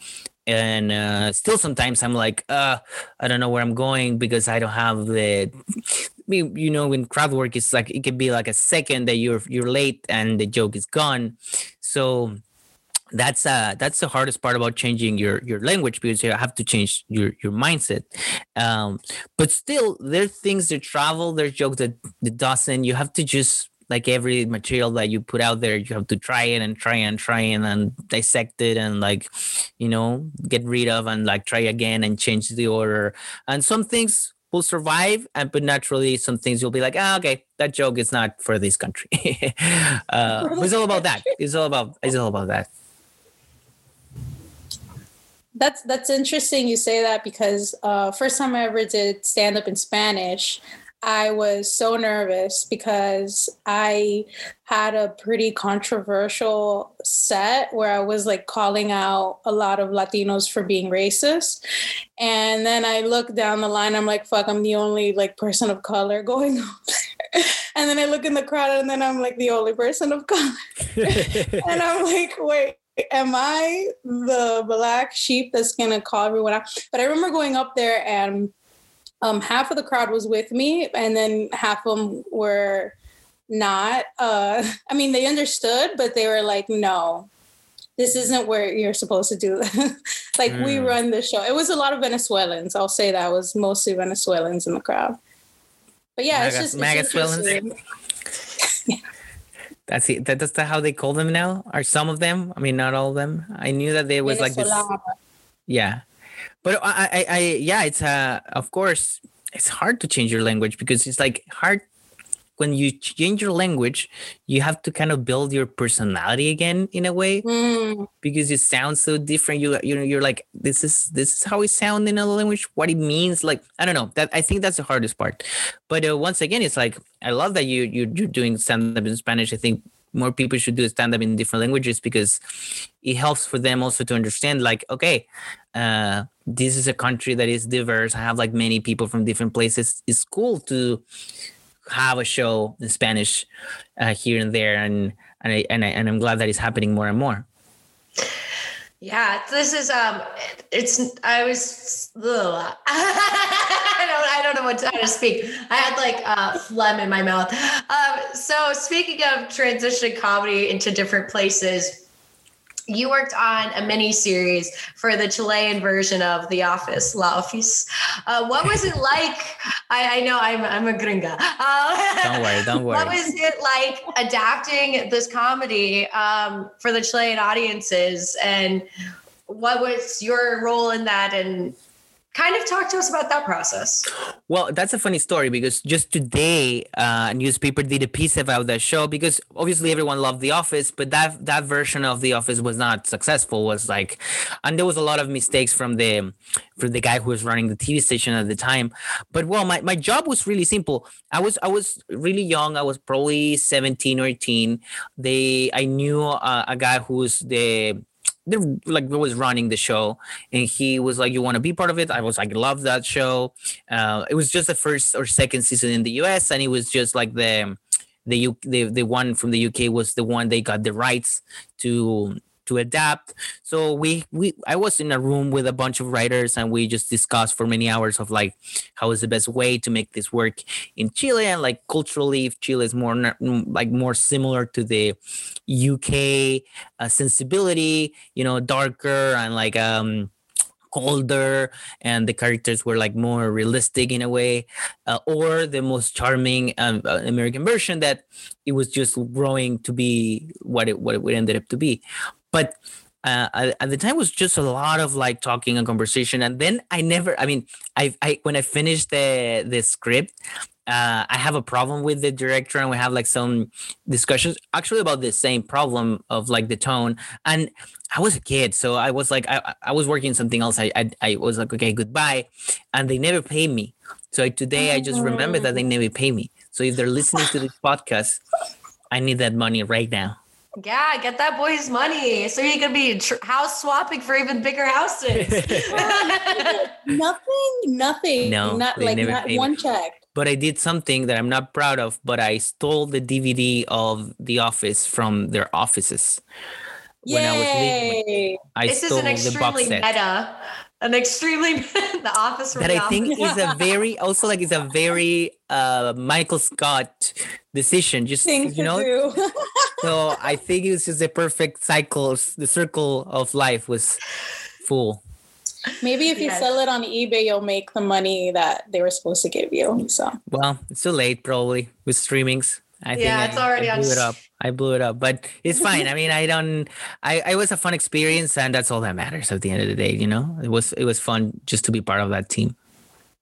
and uh, still sometimes i'm like uh i don't know where i'm going because i don't have the you know, in crowd work, it's like it could be like a second that you're you're late and the joke is gone. So that's uh that's the hardest part about changing your your language because you have to change your your mindset um but still there are things that travel there's jokes that, that doesn't you have to just like every material that you put out there you have to try it and try and try it and dissect it and like you know get rid of and like try again and change the order. And some things will survive and but naturally some things you'll be like ah, okay that joke is not for this country. Uh it's all about that. It's all about it's all about that. That's that's interesting you say that because uh, first time I ever did stand up in Spanish, I was so nervous because I had a pretty controversial set where I was like calling out a lot of Latinos for being racist. And then I look down the line, I'm like, fuck, I'm the only like person of color going on there. And then I look in the crowd and then I'm like the only person of color. and I'm like, wait, am I the black sheep that's gonna call everyone out? But I remember going up there and um, half of the crowd was with me, and then half of them were not. Uh, I mean, they understood, but they were like, "No, this isn't where you're supposed to do like mm. we run the show. It was a lot of Venezuelans. I'll say that was mostly Venezuelans in the crowd. But yeah, it's just Venezuelans. That's it. That, that's the, how they call them now. Are some of them? I mean, not all of them. I knew that there was like this. Yeah, but I, I, I, yeah, it's uh, of course, it's hard to change your language because it's like hard when you change your language, you have to kind of build your personality again in a way mm. because it sounds so different. You you know you're like this is this is how it sounds in another language. What it means, like I don't know. That I think that's the hardest part. But uh, once again, it's like I love that you you you're doing stand up in Spanish. I think more people should do stand up in different languages because it helps for them also to understand like okay uh, this is a country that is diverse i have like many people from different places it's cool to have a show in Spanish uh, here and there, and and I, and I, and I'm glad that it's happening more and more. Yeah, this is um, it's I was. I don't I don't know what to speak. I had like uh, phlegm in my mouth. Um, so speaking of transition comedy into different places you worked on a mini series for the Chilean version of The Office, La Ofis. Uh, what was it like? I, I, know I'm, I'm a gringa. Uh, don't worry, don't worry. What was it like adapting this comedy um, for the Chilean audiences? And what was your role in that? And kind of talk to us about that process. Well that's a funny story because just today uh, a newspaper did a piece about that show because obviously everyone loved the office but that that version of the office was not successful was like and there was a lot of mistakes from the from the guy who was running the tv station at the time. But well my, my job was really simple. I was i was really young. I was probably 17 or 18 they i knew uh, a guy who's the like was running the show and he was like you want to be part of it? I was like love that show. Uh, it was just the first or second season in the us and it was just like the the U, the, the one from the uk was the one they got the rights to to adapt. So we we I was in a room with a bunch of writers and we just discussed for many hours of like how is the best way to make this work in Chile and like culturally if Chile is more like more similar to the UK uh, sensibility, you know, darker and like um colder and the characters were like more realistic in a way uh, or the most charming um, uh, american version that it was just growing to be what it what it ended up to be but uh, at the time was just a lot of like talking and conversation and then i never i mean i, I when i finished the the script uh, i have a problem with the director and we have like some discussions actually about the same problem of like the tone and i was a kid so i was like i, I was working something else I, I, I was like okay goodbye and they never paid me. So today i just remember that they never pay me. So if they're listening to this podcast i need that money right now yeah, get that boy's money so he could be tr- house swapping for even bigger houses. nothing, nothing. No, not like not one check. But I did something that I'm not proud of. But I stole the DVD of The Office from their offices. Yay! When I was leaving, I this is an extremely meta an extremely the office that I think is a very also like it's a very uh Michael Scott decision. Just Thing you know, so I think it was just the perfect cycle. The circle of life was full. Maybe if you yes. sell it on eBay, you'll make the money that they were supposed to give you. So well, it's too late probably with streamings. I yeah, it's I, already I blew on. it up. I blew it up, but it's fine. I mean, I don't. I it was a fun experience, and that's all that matters at the end of the day. You know, it was it was fun just to be part of that team.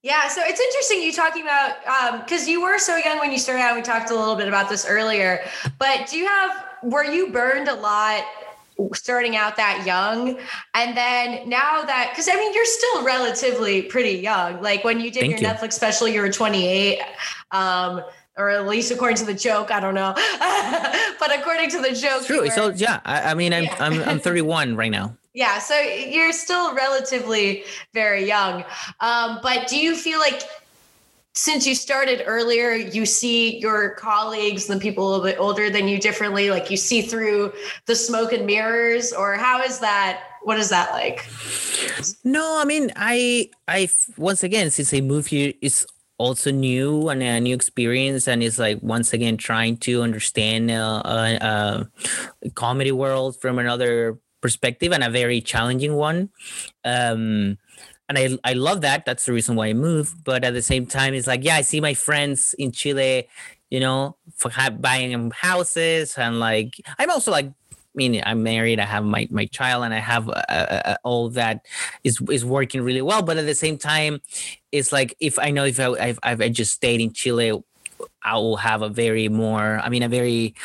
Yeah, so it's interesting you talking about um, because um, you were so young when you started out. We talked a little bit about this earlier, but do you have were you burned a lot starting out that young and then now that because i mean you're still relatively pretty young like when you did Thank your you. netflix special you were 28 um or at least according to the joke. I don't know, but according to the joke, true. Were, so yeah, I, I mean, I'm, yeah. I'm I'm 31 right now. Yeah, so you're still relatively very young. Um, but do you feel like since you started earlier, you see your colleagues and the people a little bit older than you differently? Like you see through the smoke and mirrors, or how is that? What is that like? No, I mean, I I once again since I moved here, it's also new and a new experience and it's like once again trying to understand uh, uh, uh, comedy world from another perspective and a very challenging one. Um, and I, I love that. That's the reason why i moved. But at the same time it's like yeah i see my friends in chile you know for buying houses and like i'm also like mean, I'm married. I have my my child, and I have uh, uh, all that is is working really well. But at the same time, it's like if I know if I if I just stayed in Chile, I will have a very more. I mean, a very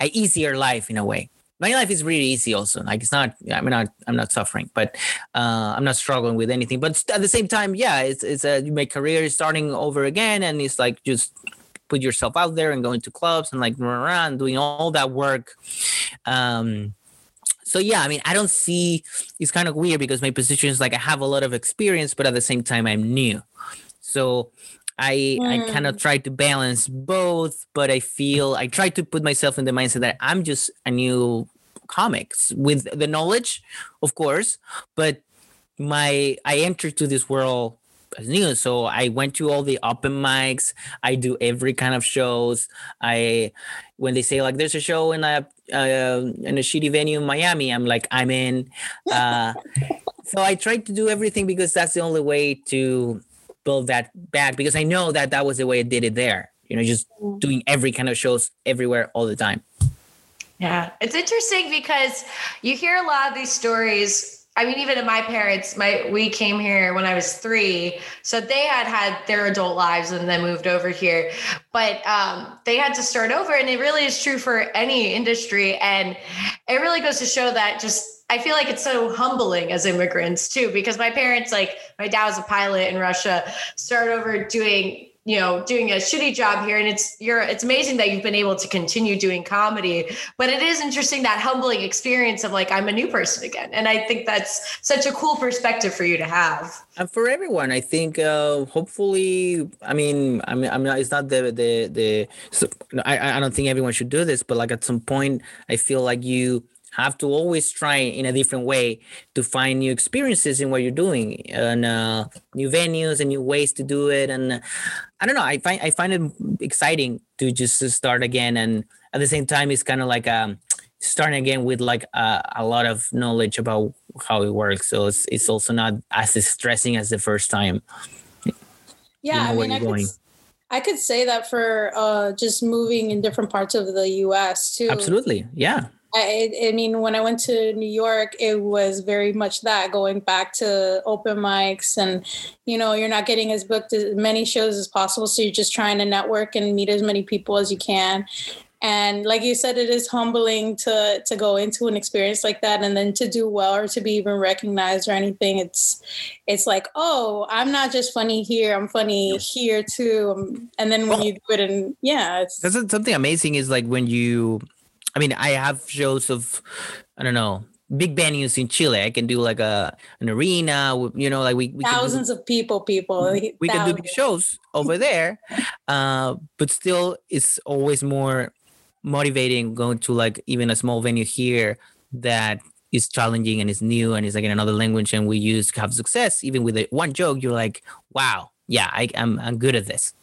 a easier life in a way. My life is really easy. Also, like it's not. I'm not. I'm not suffering, but uh, I'm not struggling with anything. But at the same time, yeah, it's it's a my career is starting over again, and it's like just put yourself out there and going to clubs and like run around doing all that work um so yeah i mean i don't see it's kind of weird because my position is like i have a lot of experience but at the same time i'm new so i mm. i kind of try to balance both but i feel i try to put myself in the mindset that i'm just a new comics with the knowledge of course but my i entered to this world as new. So I went to all the open mics. I do every kind of shows. I when they say like there's a show in a uh, in a shitty venue in Miami, I'm like I'm in. Uh, so I tried to do everything because that's the only way to build that back. Because I know that that was the way I did it there. You know, just mm. doing every kind of shows everywhere all the time. Yeah, it's interesting because you hear a lot of these stories I mean, even my parents, my we came here when I was three, so they had had their adult lives and then moved over here. But um, they had to start over, and it really is true for any industry. And it really goes to show that just I feel like it's so humbling as immigrants too, because my parents, like my dad was a pilot in Russia, started over doing you know doing a shitty job here. And it's you're it's amazing that you've been able to continue doing comedy but it is interesting that humbling experience of like i'm a new person again. And i think that's such a cool perspective for you to have. And for everyone i think uh hopefully i mean i mean i'm not it's not the the the so, i i don't think everyone should do this but like at some point i feel like you have to always try in a different way to find new experiences in what you're doing and uh, new venues and new ways to do it. And uh, i don't know i find i find it exciting to just to start again. And at the same time it's kind of like um starting again with like uh, a lot of knowledge about how it works. So it's, it's also not as stressing as the first time. Yeah you know I mean, I could, I could say that for uh, just moving in different parts of the us too. Absolutely. Yeah I, I, mean, when I went to New York, it was very much that going back to open mics, and you know, you're not getting as booked as many shows as possible, so you're just trying to network and meet as many people as you can. And like you said, it is humbling to to go into an experience like that, and then to do well or to be even recognized or anything. It's it's like, oh, I'm not just funny here; I'm funny here too. And then when you do it, and yeah, it's that's something amazing. Is like when you I mean, I have shows of, I don't know, big venues in Chile. I can do like a an arena, you know, like we, we thousands do, of people, people. We can do big shows over there, uh, but still, it's always more motivating going to like even a small venue here that is challenging and is new and is like in another language and we use to have success even with one joke you're like wow yeah I, I'm, I'm good at this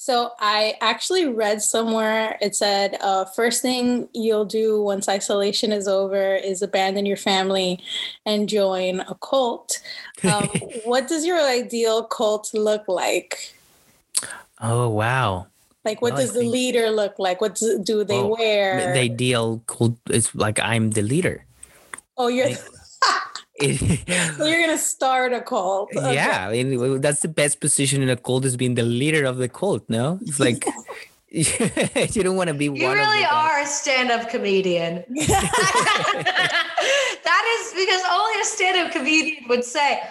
So I actually read somewhere it said, uh, first thing you'll do once isolation is over is abandon your family and join a cult. Um, what does your ideal cult look like? oh wow Like, what Well, does the leader look like? What do, do they Well, wear? the ideal cult is like i'm the leader oh, you're they- so you're gonna start a cult. Okay. yeah I mean, that's the best position in a cult is being the leader of the cult no it's like you don't want to be You one really of the guys. are a stand-up comedian. That is because only a stand-up comedian would say,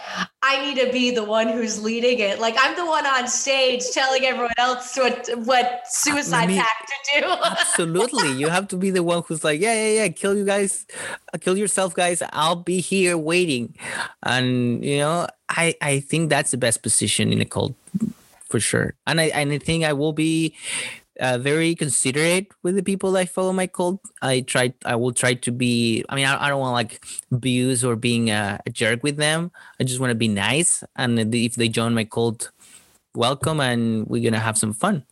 I need to be the one who's leading it. Like I'm the one on stage telling everyone else what what suicide pact to do. Absolutely. You have to be the one who's like, yeah, yeah, yeah, kill you guys, uh, kill yourself, guys. I'll be here waiting. And you know, I I think that's the best position in a cult for sure. And I and I think I will be uh, very considerate with the people that follow my cult. I try I will try to be I mean I, I don't want like abuse or being a, a jerk with them. I just want to be nice and if they join my cult welcome and we're going to have some fun.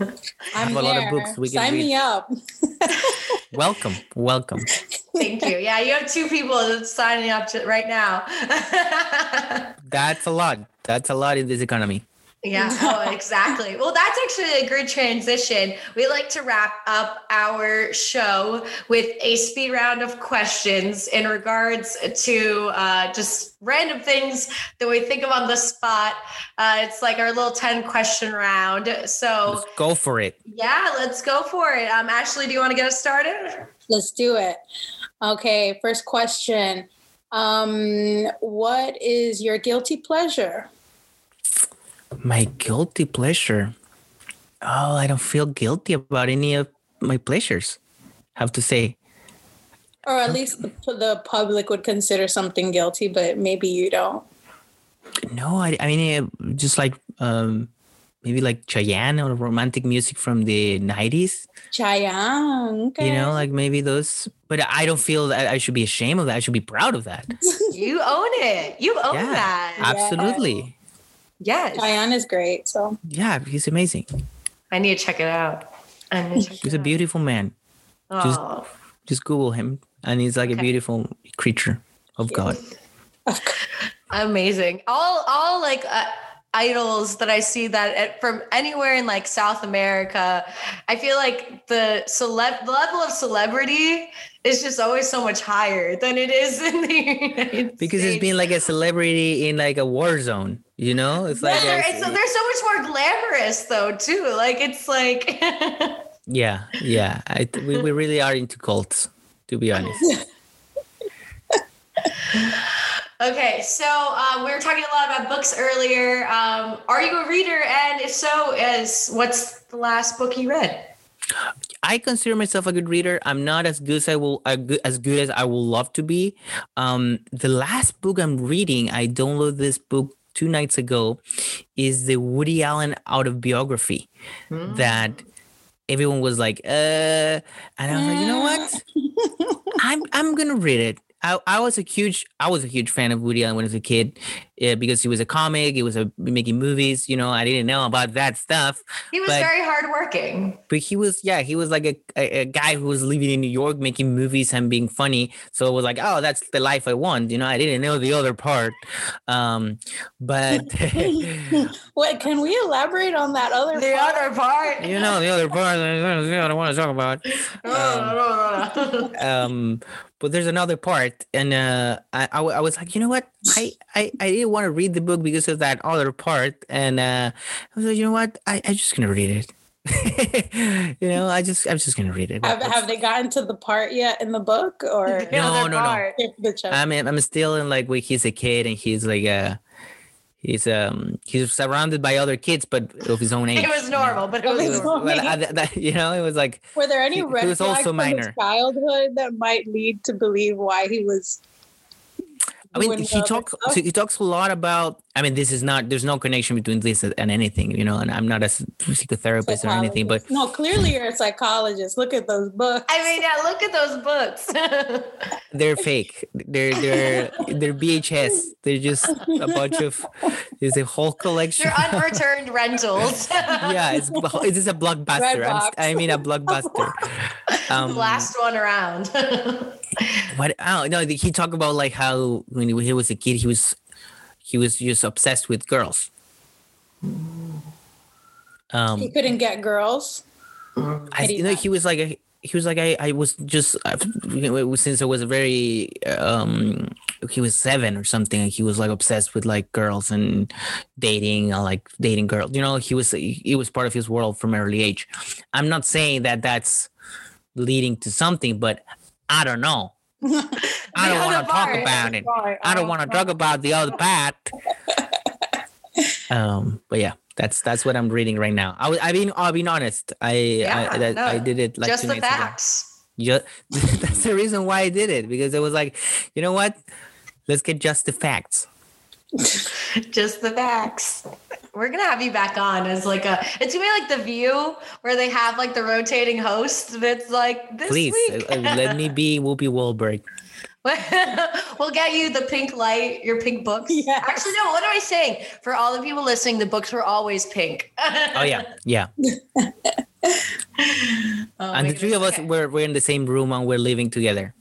I'm have a lot of books we can Sign read. me up. Welcome. Welcome. Thank you. Yeah, you have two people that's signing up to, right now. That's a lot. That's a lot in this economy. Yeah, oh, exactly. Well, that's actually a good transition. We like to wrap up our show with a speed round of questions in regards to uh, just random things that we think of on the spot. Uh, it's like our little 10 question round. So, Let's go for it. yeah, let's go for it. Um, Ashley, do you want to get us started? Let's do it. Okay, first question. Um, what is your guilty pleasure? My guilty pleasure. Oh, I don't feel guilty about any of my pleasures. Have to say. Or at least the, the public would consider something guilty, but maybe you don't. No, I, I mean, uh, just like um, maybe like Chayanne or romantic music from the 90s, Chayanne. Okay. you know, like maybe those. But I don't feel that I should be ashamed of that. I should be proud of that. You own it. You own Yeah. that. Absolutely. Yes. Chayanne is great. So Yeah, he's amazing. I need to check it out. I check He's it a out. beautiful man. just- Oh. Just Google him, and he's like a beautiful creature of God. amazing all all like uh, idols that i see that at, from anywhere in like south america i feel like the celeb the level of celebrity is just always so much higher than it is in the united Because States. he's been like a celebrity in like a war zone, you know? It's yeah, like they're, it's, they're so much more glamorous though too like it's like yeah, yeah. I we, we really are into cults, to be honest. okay so um, we were talking a lot about books earlier um, are you a reader and if so is what's the last book you read I consider myself a good reader. I'm not as good as I will as good as I would love to be. Um, the last book I'm reading, I downloaded this book two nights ago, is the Woody Allen autobiography that everyone was like, uh, and I was like, you know what? I'm I'm gonna read it. I, I was a huge I was a huge fan of Woody Allen when I was a kid, yeah, because he was a comic, he was a, making movies. You know, I didn't know about that stuff, he was But- very hardworking but he was yeah, he was like a, a, a guy who was living in New York, making movies and being funny. So it was like, oh, that's the life I want. You know, I didn't know the other part, um, but Wait, can we elaborate on that other the part? other part you know the other part I don't want to talk about. Um, um but there's another part and uh I, I, I was like you know what i i, I didn't want to read the book because of that other part and uh i was like you know what i i'm just gonna read it you know i just i'm just gonna read it Have, have they gotten to the part yet in the book or No, other no, no. part. skip i mean i'm still in like when he's a kid and he's like uh he's um he's surrounded by other kids but of his own age It was normal, but it It was, was normal. But I- that- that- you know it was like Were there any he- he red was flags also from his minor. childhood that might lead to believe why he was I mean, he talks this he talks a lot about. I mean, this is not. There's no connection between this and anything, you know. And I'm not a psychotherapist or anything, but no, clearly you're a psychologist. Look at those books. I mean, yeah, look at those books. they're fake. They're they're they're VHS. They're just a bunch of. There's a whole collection. They're unreturned rentals. yeah, it's it is a blockbuster. I'm, I mean a blockbuster. Um, Last one around. What? Oh no, he talked about like how when he, was a kid, he was he was just obsessed with girls. Um, he couldn't get girls. I you know he was like a, he was like I I was just uh, since I was very um he was seven or something he was like obsessed with like girls and dating uh, like dating girls you know he was he was part of his world from early age. I'm not saying that that's leading to something, but I don't know. I don't want to talk about it. I don't want to talk about the other part. um, but yeah, that's that's what I'm reading right now. I was, I mean, I'll be honest. I Yeah, I, that, no, I did it like Just two the nights ago. facts. Yeah, that's the reason why I did it because it was like, you know what? Let's get just the facts. Just the facts. We're gonna have you back on as like a. It's gonna be like the View, where they have like the rotating hosts. That's like this Please week. uh, uh, let me be Whoopi Wahlberg. we'll get you the pink light, your pink books. Yes. Actually, no. What am I saying? For all the people listening, the books were always pink. Oh yeah, yeah. Oh, and the three of goodness. us Okay. we're we're in the same room and we're living together.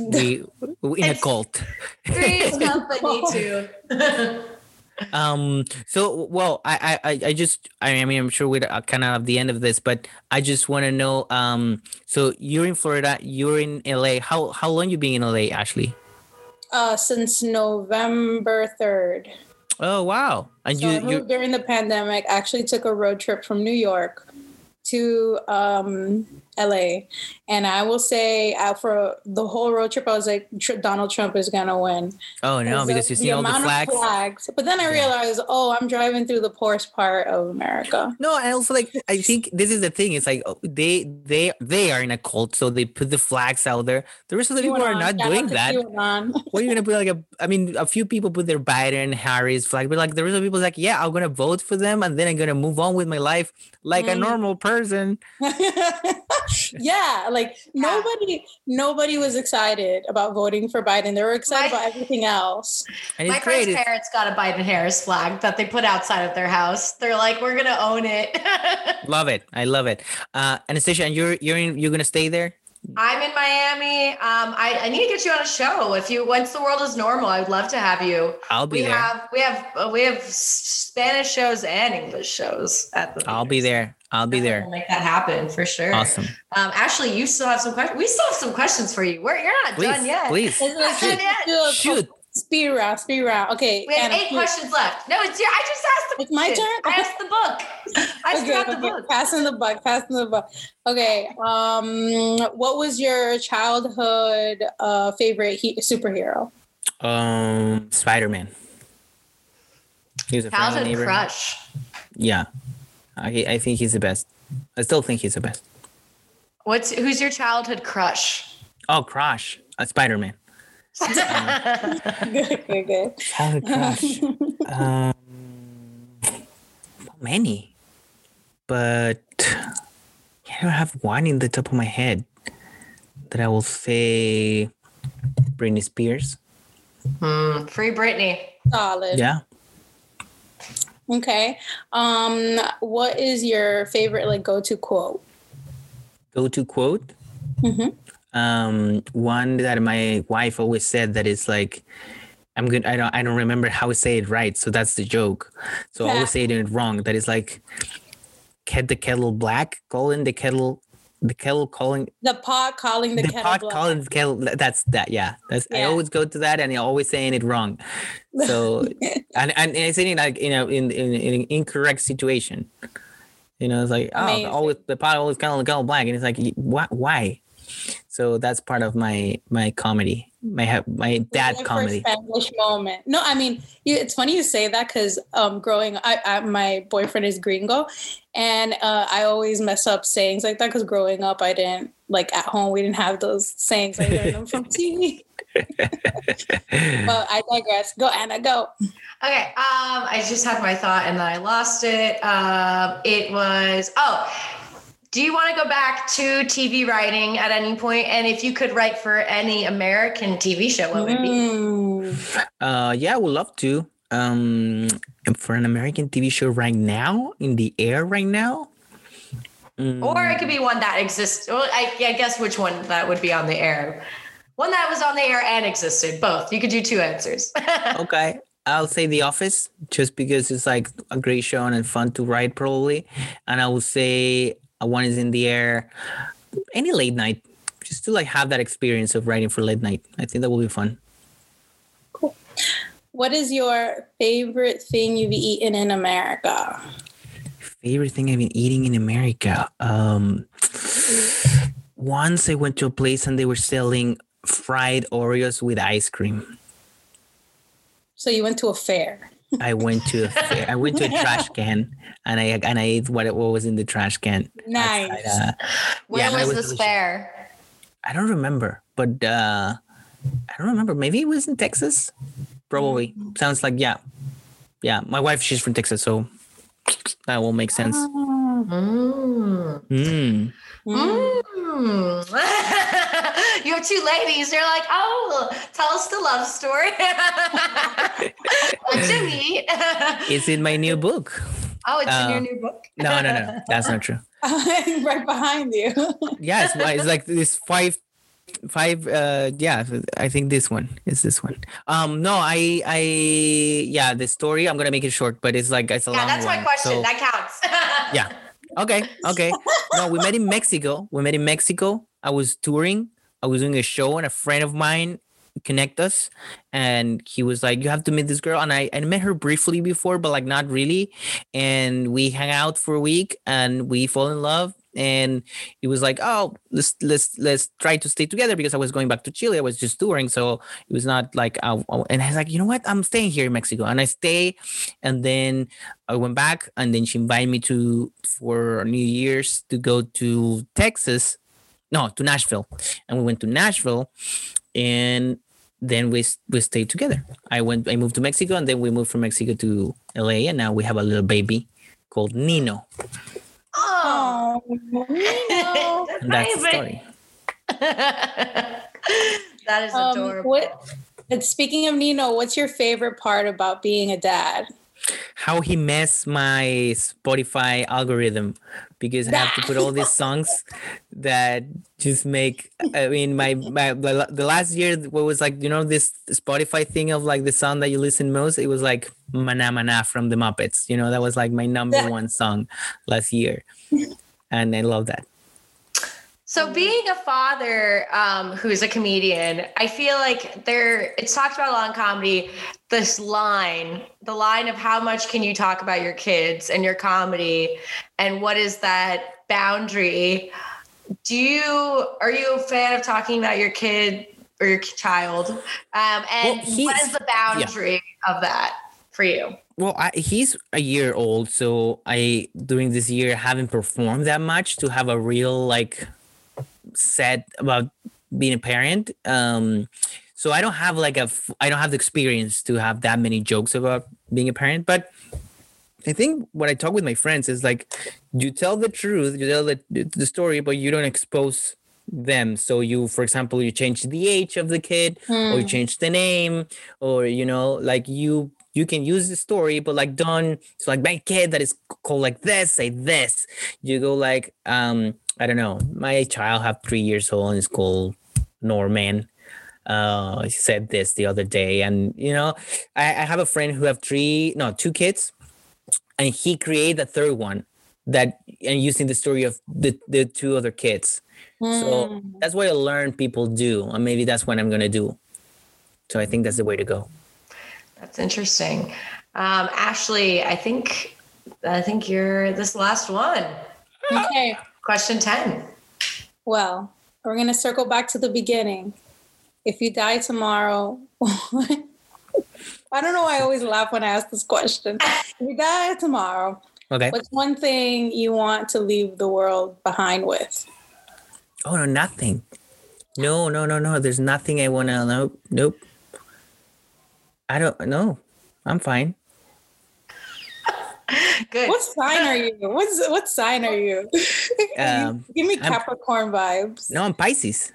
We in a cult. Three's company too. Um. So, well, I, I, I- just, I mean, I'm sure we're kind of at the end of this, but I just want to know. Um. So you're in Florida. You're in LA. How how long you been in LA, Ashley? Uh, since November third. Oh wow! And So you you during the pandemic. Actually, took a road trip from New York to um, LA, and I will say, uh, for the whole road trip, I was like, Tr- Donald Trump is gonna win. oh no because you see all the flags. flags. But then I Yeah. realized, oh, I'm driving through the poorest part of America. No, and also like I think this is the thing. It's like oh, they they they are in a cult, so they put the flags out there. The rest of the people are not shout doing that. What are you gonna put like a? I mean, a few people put their Biden, Harris flag, but like the rest of the people like, yeah, I'm gonna vote for them, and then I'm gonna move on with my life like a Mm. normal person. yeah, like nobody, nobody was excited about voting for Biden. They were excited My- about everything else. My friend's It's, parents got a Biden Harris flag that they put outside of their house. They're like, we're gonna own it. love it. I love it. Uh, Anastasia, and you're you're in, you're gonna stay there. I'm in Miami. Um, I, I need to get you on a show. If you once the world is normal, I would love to have you. I'll be we there. have we have uh, we have Spanish shows and English shows at the. I'll be there. I'll be We'll there. make that happen for sure. Awesome. Um, Ashley, you still have some questions. We still have some questions for you. We're you're not Please, done yet. please. Shoot. do Shoot. Speed round, speed round. Okay, We have Anna, eight shoot. questions left. No, it's your. I just asked the It's my turn? I asked the book. I Okay, forgot the okay, book. Passing the buck, passing the buck. Okay. Um, what was your childhood uh favorite he- superhero? Um, Spider Man. He was a Childhood neighbor. crush. Yeah, I I think he's the best. I still think he's the best. What's who's your childhood crush? Oh, Crush, a Spider Man. good, good, good. Childhood crush. um, many, but I don't have one in the top of my head that I will say. Britney Spears. Hmm, Free Britney. Solid. Yeah. Okay. Um, what is your favorite like go-to quote? Go to quote. Mhm. Um, one that my wife always said that is like, I'm good. I don't. I don't remember how to say it right. So that's the joke. So I always say it wrong. That is like, get the kettle black, calling the kettle, the kettle calling The pot calling the, the, kettle pot black. calling the kettle. That's that. Yeah. That's. I always go to that, and I always saying it wrong. So and and it's in like you know in in, in an incorrect situation. You know, it's like Amazing. oh, always the pot always kind of go black, and it's like why why? So that's part of my my comedy, my ha- my dad Like comedy. For Spanish moment. No, I mean, you, it's funny you say that because um, growing, I, I my boyfriend is gringo, and uh, I always mess up sayings like that because growing up, I didn't like at home we didn't have those sayings. I learned them from TV. But I digress. Go, Anna, go. Okay. Um, I just had my thought and then I lost it. Um, it was oh, do you want to go back to TV writing at any point? And if you could write for any American TV show, what would it be? Mm. Uh, yeah, I would love to. Um, for an American TV show right now, in the air right now. Or it could be one that exists. Well, I, I guess which one that would be on the air. One that was on the air and existed. Both. You could do two answers. okay i'll say the office just because it's like a great show and fun to write probably and i will say one is in the air any late night just to like have that experience of writing for late night i think that will be fun Cool. What is your favorite thing you've eaten in America? favorite thing i've been eating in america um once i went to a place and they were selling fried oreos with ice cream So you went to a fair. I went to a fair, i went to a trash can and i and i ate what, what was in the trash can Nice. outside, uh, Where Yeah, was was this delicious. fair? I don't remember, but uh I don't remember. Maybe it was in Texas. Probably. Sounds like yeah. Yeah. My wife, she's from Texas, so that will make sense. Mm. Mm. Mm. Mm. you have two ladies. They're like, oh, tell us the love story. Jimmy. It's in my new book. oh, it's in your Uh, new book. No, no, no. That's not true. right behind you. Yeah, it's, it's like this five five uh yeah i think this one is this one um no i i yeah the story i'm gonna make it short but it's like it's a lot. yeah, long that's my one, question. so- that counts. yeah okay okay. No we met in mexico. We met in mexico. I was touring. I was doing a show and a friend of mine connect us. And he was like you have to meet this girl. And i i met her briefly before but like not really. And we hang out for a week and we fall in love and it was like oh let's let's let's try to stay together because i was going back to chile i was just touring so it was not like I, I- and i was like you know what i'm staying here in mexico and i stay and then I went back and then she invited me to for New Year's to go to Texas, no, to Nashville, and we went to Nashville, and then we we stayed together. I went, I moved to Mexico, and then we moved from Mexico to LA, and now we have a little baby called Nino. Oh, Oh, no. That's the story. that is Um, adorable. what? And speaking of Nino, what's your favorite part about being a dad? How he messed my Spotify algorithm because I have to put all these songs that just make. I mean, my my the, last year what was like you know this Spotify thing of like the song that you listen most. It was like Mahna Mahna from the Muppets. You know that was like my number one song last year, and I love that. So being a father um, who's a comedian, I feel like there it's talked about a lot in comedy. This line, the line of how much can you talk about your kids and your comedy, and what is that boundary? Do you are you a fan of talking about your kid or your child? Um, and Well, what is the boundary of that for you? Well, I, he's a year old, so I during this year haven't performed that much to have a real like set about being a parent. Um, so I don't have like a f- I don't have the experience to have that many jokes about being a parent. But I think what I talk with my friends is like you tell the truth, you tell the the story, but you don't expose them. So you, for example, you change the age of the kid, or you Hmm. change the name or you know like you you can use the story but like don't so like my kid that is called like this say this you go like um i don't know my child have three years old and is called norman uh he said this the other day and you know i, I have a friend who have three no two kids and he created a third one that and using the story of the, the two other kids so Mm. that's what I learned people do, and maybe that's what I'm gonna do. So I think that's the way to go. That's interesting. Um, Ashley, I think I think you're this last one. okay. Question 10. Well, we're gonna circle back to the beginning. If you die tomorrow, I don't know why I always laugh when I ask this question. If you die tomorrow, Okay. what's one thing you want to leave the world behind with? Oh no, nothing. No, no, no, no. There's nothing I want to. Nope, nope. I don't know. I'm fine. Good. What sign are you? What's what sign are you? Um, Give me I'm- Capricorn vibes. No, I'm Pisces.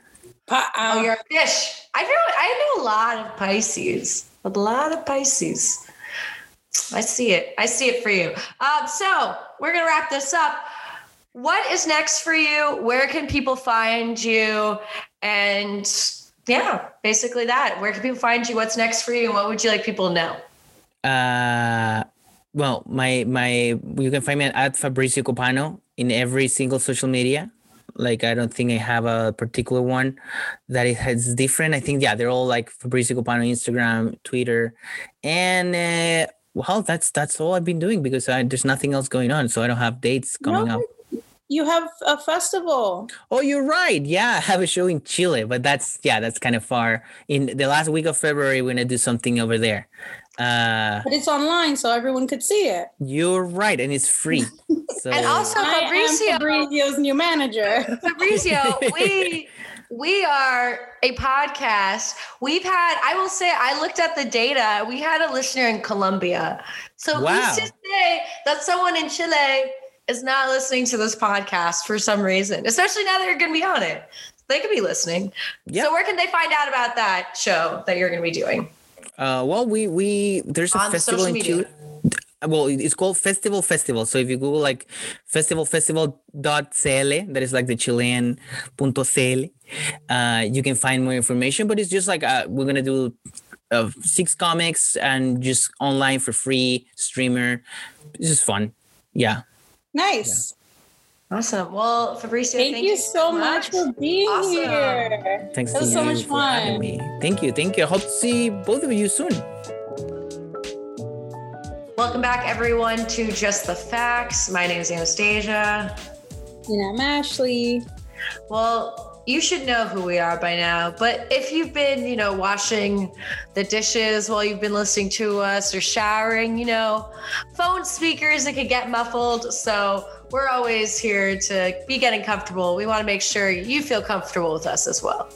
Pa- Oh, um, you're a fish. I know. I know a lot of Pisces. A lot of Pisces. I see it. I see it for you. Um, so we're gonna wrap this up. What is next for you? Where can people find you? And yeah, basically that. Where can people find you? What's next for you? And what would you like people to know? Uh, well, my my you can find me at Fabrizio Copano in every single social media. Like I don't think I have a particular one that it has different. I think yeah, they're all like Fabrizio Copano, Instagram, Twitter, and uh, well, that's that's all I've been doing because I, there's nothing else going on, so I don't have dates coming No. up. you have a festival. Oh, you're right. Yeah, I have a show in Chile, but that's yeah, that's kind of far. In the last week of February, we're gonna do something over there. Uh, But it's online, so everyone could see it. you're right, and it's free. So And also I Fabrizio. am Fabrizio's new manager. Fabrizio, we we are a podcast. We've had, I will say, I looked at the data. We had a listener in Colombia. So Wow. who's to say that someone in Chile is not listening to this podcast for some reason, especially now that you're going to be on it. They could be listening. Yeah. So where can they find out about that show that you're going to be doing? Uh, well, we we there's a On festival in Chile. Well, it's called Festival Festival. So if you Google like festival festival.cl, that is like the Chilean punto .cl, uh, you can find more information. But it's just like uh, we're gonna do uh, six comics and just online for free streamer. It's just fun. Yeah. Nice. Awesome. Well, Fabrizio, Thank, you so much for being Awesome. here. Thanks That was so much for having fun. me. Thank you. Thank you. I hope to see both of you soon. Welcome back, everyone, to Just the Facts. My name is Anastasia. And I'm Ashley. Well, you should know who we are by now, but if you've been, you know, washing the dishes while you've been listening to us or showering, you know, phone speakers, it could get muffled. So we're always here to be getting comfortable. We want to make sure you feel comfortable with us as well.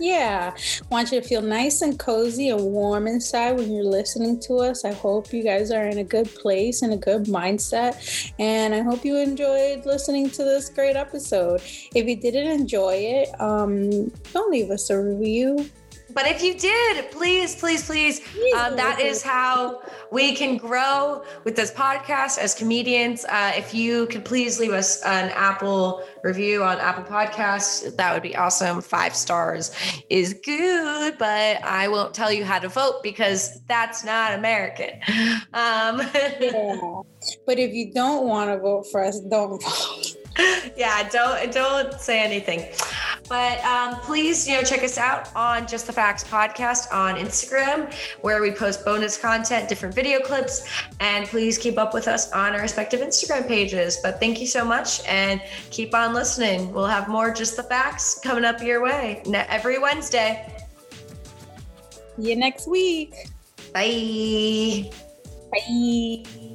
Yeah, want you to feel nice and cozy and warm inside when you're listening to us. I hope you guys are in a good place and a good mindset. And I hope you enjoyed listening to this great episode. If you didn't enjoy it, um, don't leave us a review. But if you did, please, please, please, um, that is how we can grow with this podcast as comedians. Uh, if you could please leave us an Apple review on Apple Podcasts, that would be awesome. Five stars is good, but I won't tell you how to vote because that's not American. Um, Yeah. But if you don't want to vote for us, don't vote. yeah, don't don't say anything. But um, please, you know, check us out on Just the Facts podcast on Instagram, where we post bonus content, different video clips, and please keep up with us on our respective Instagram pages. But thank you so much, and keep on listening. We'll have more Just the Facts coming up your way every Wednesday. See you next week. Bye. Bye.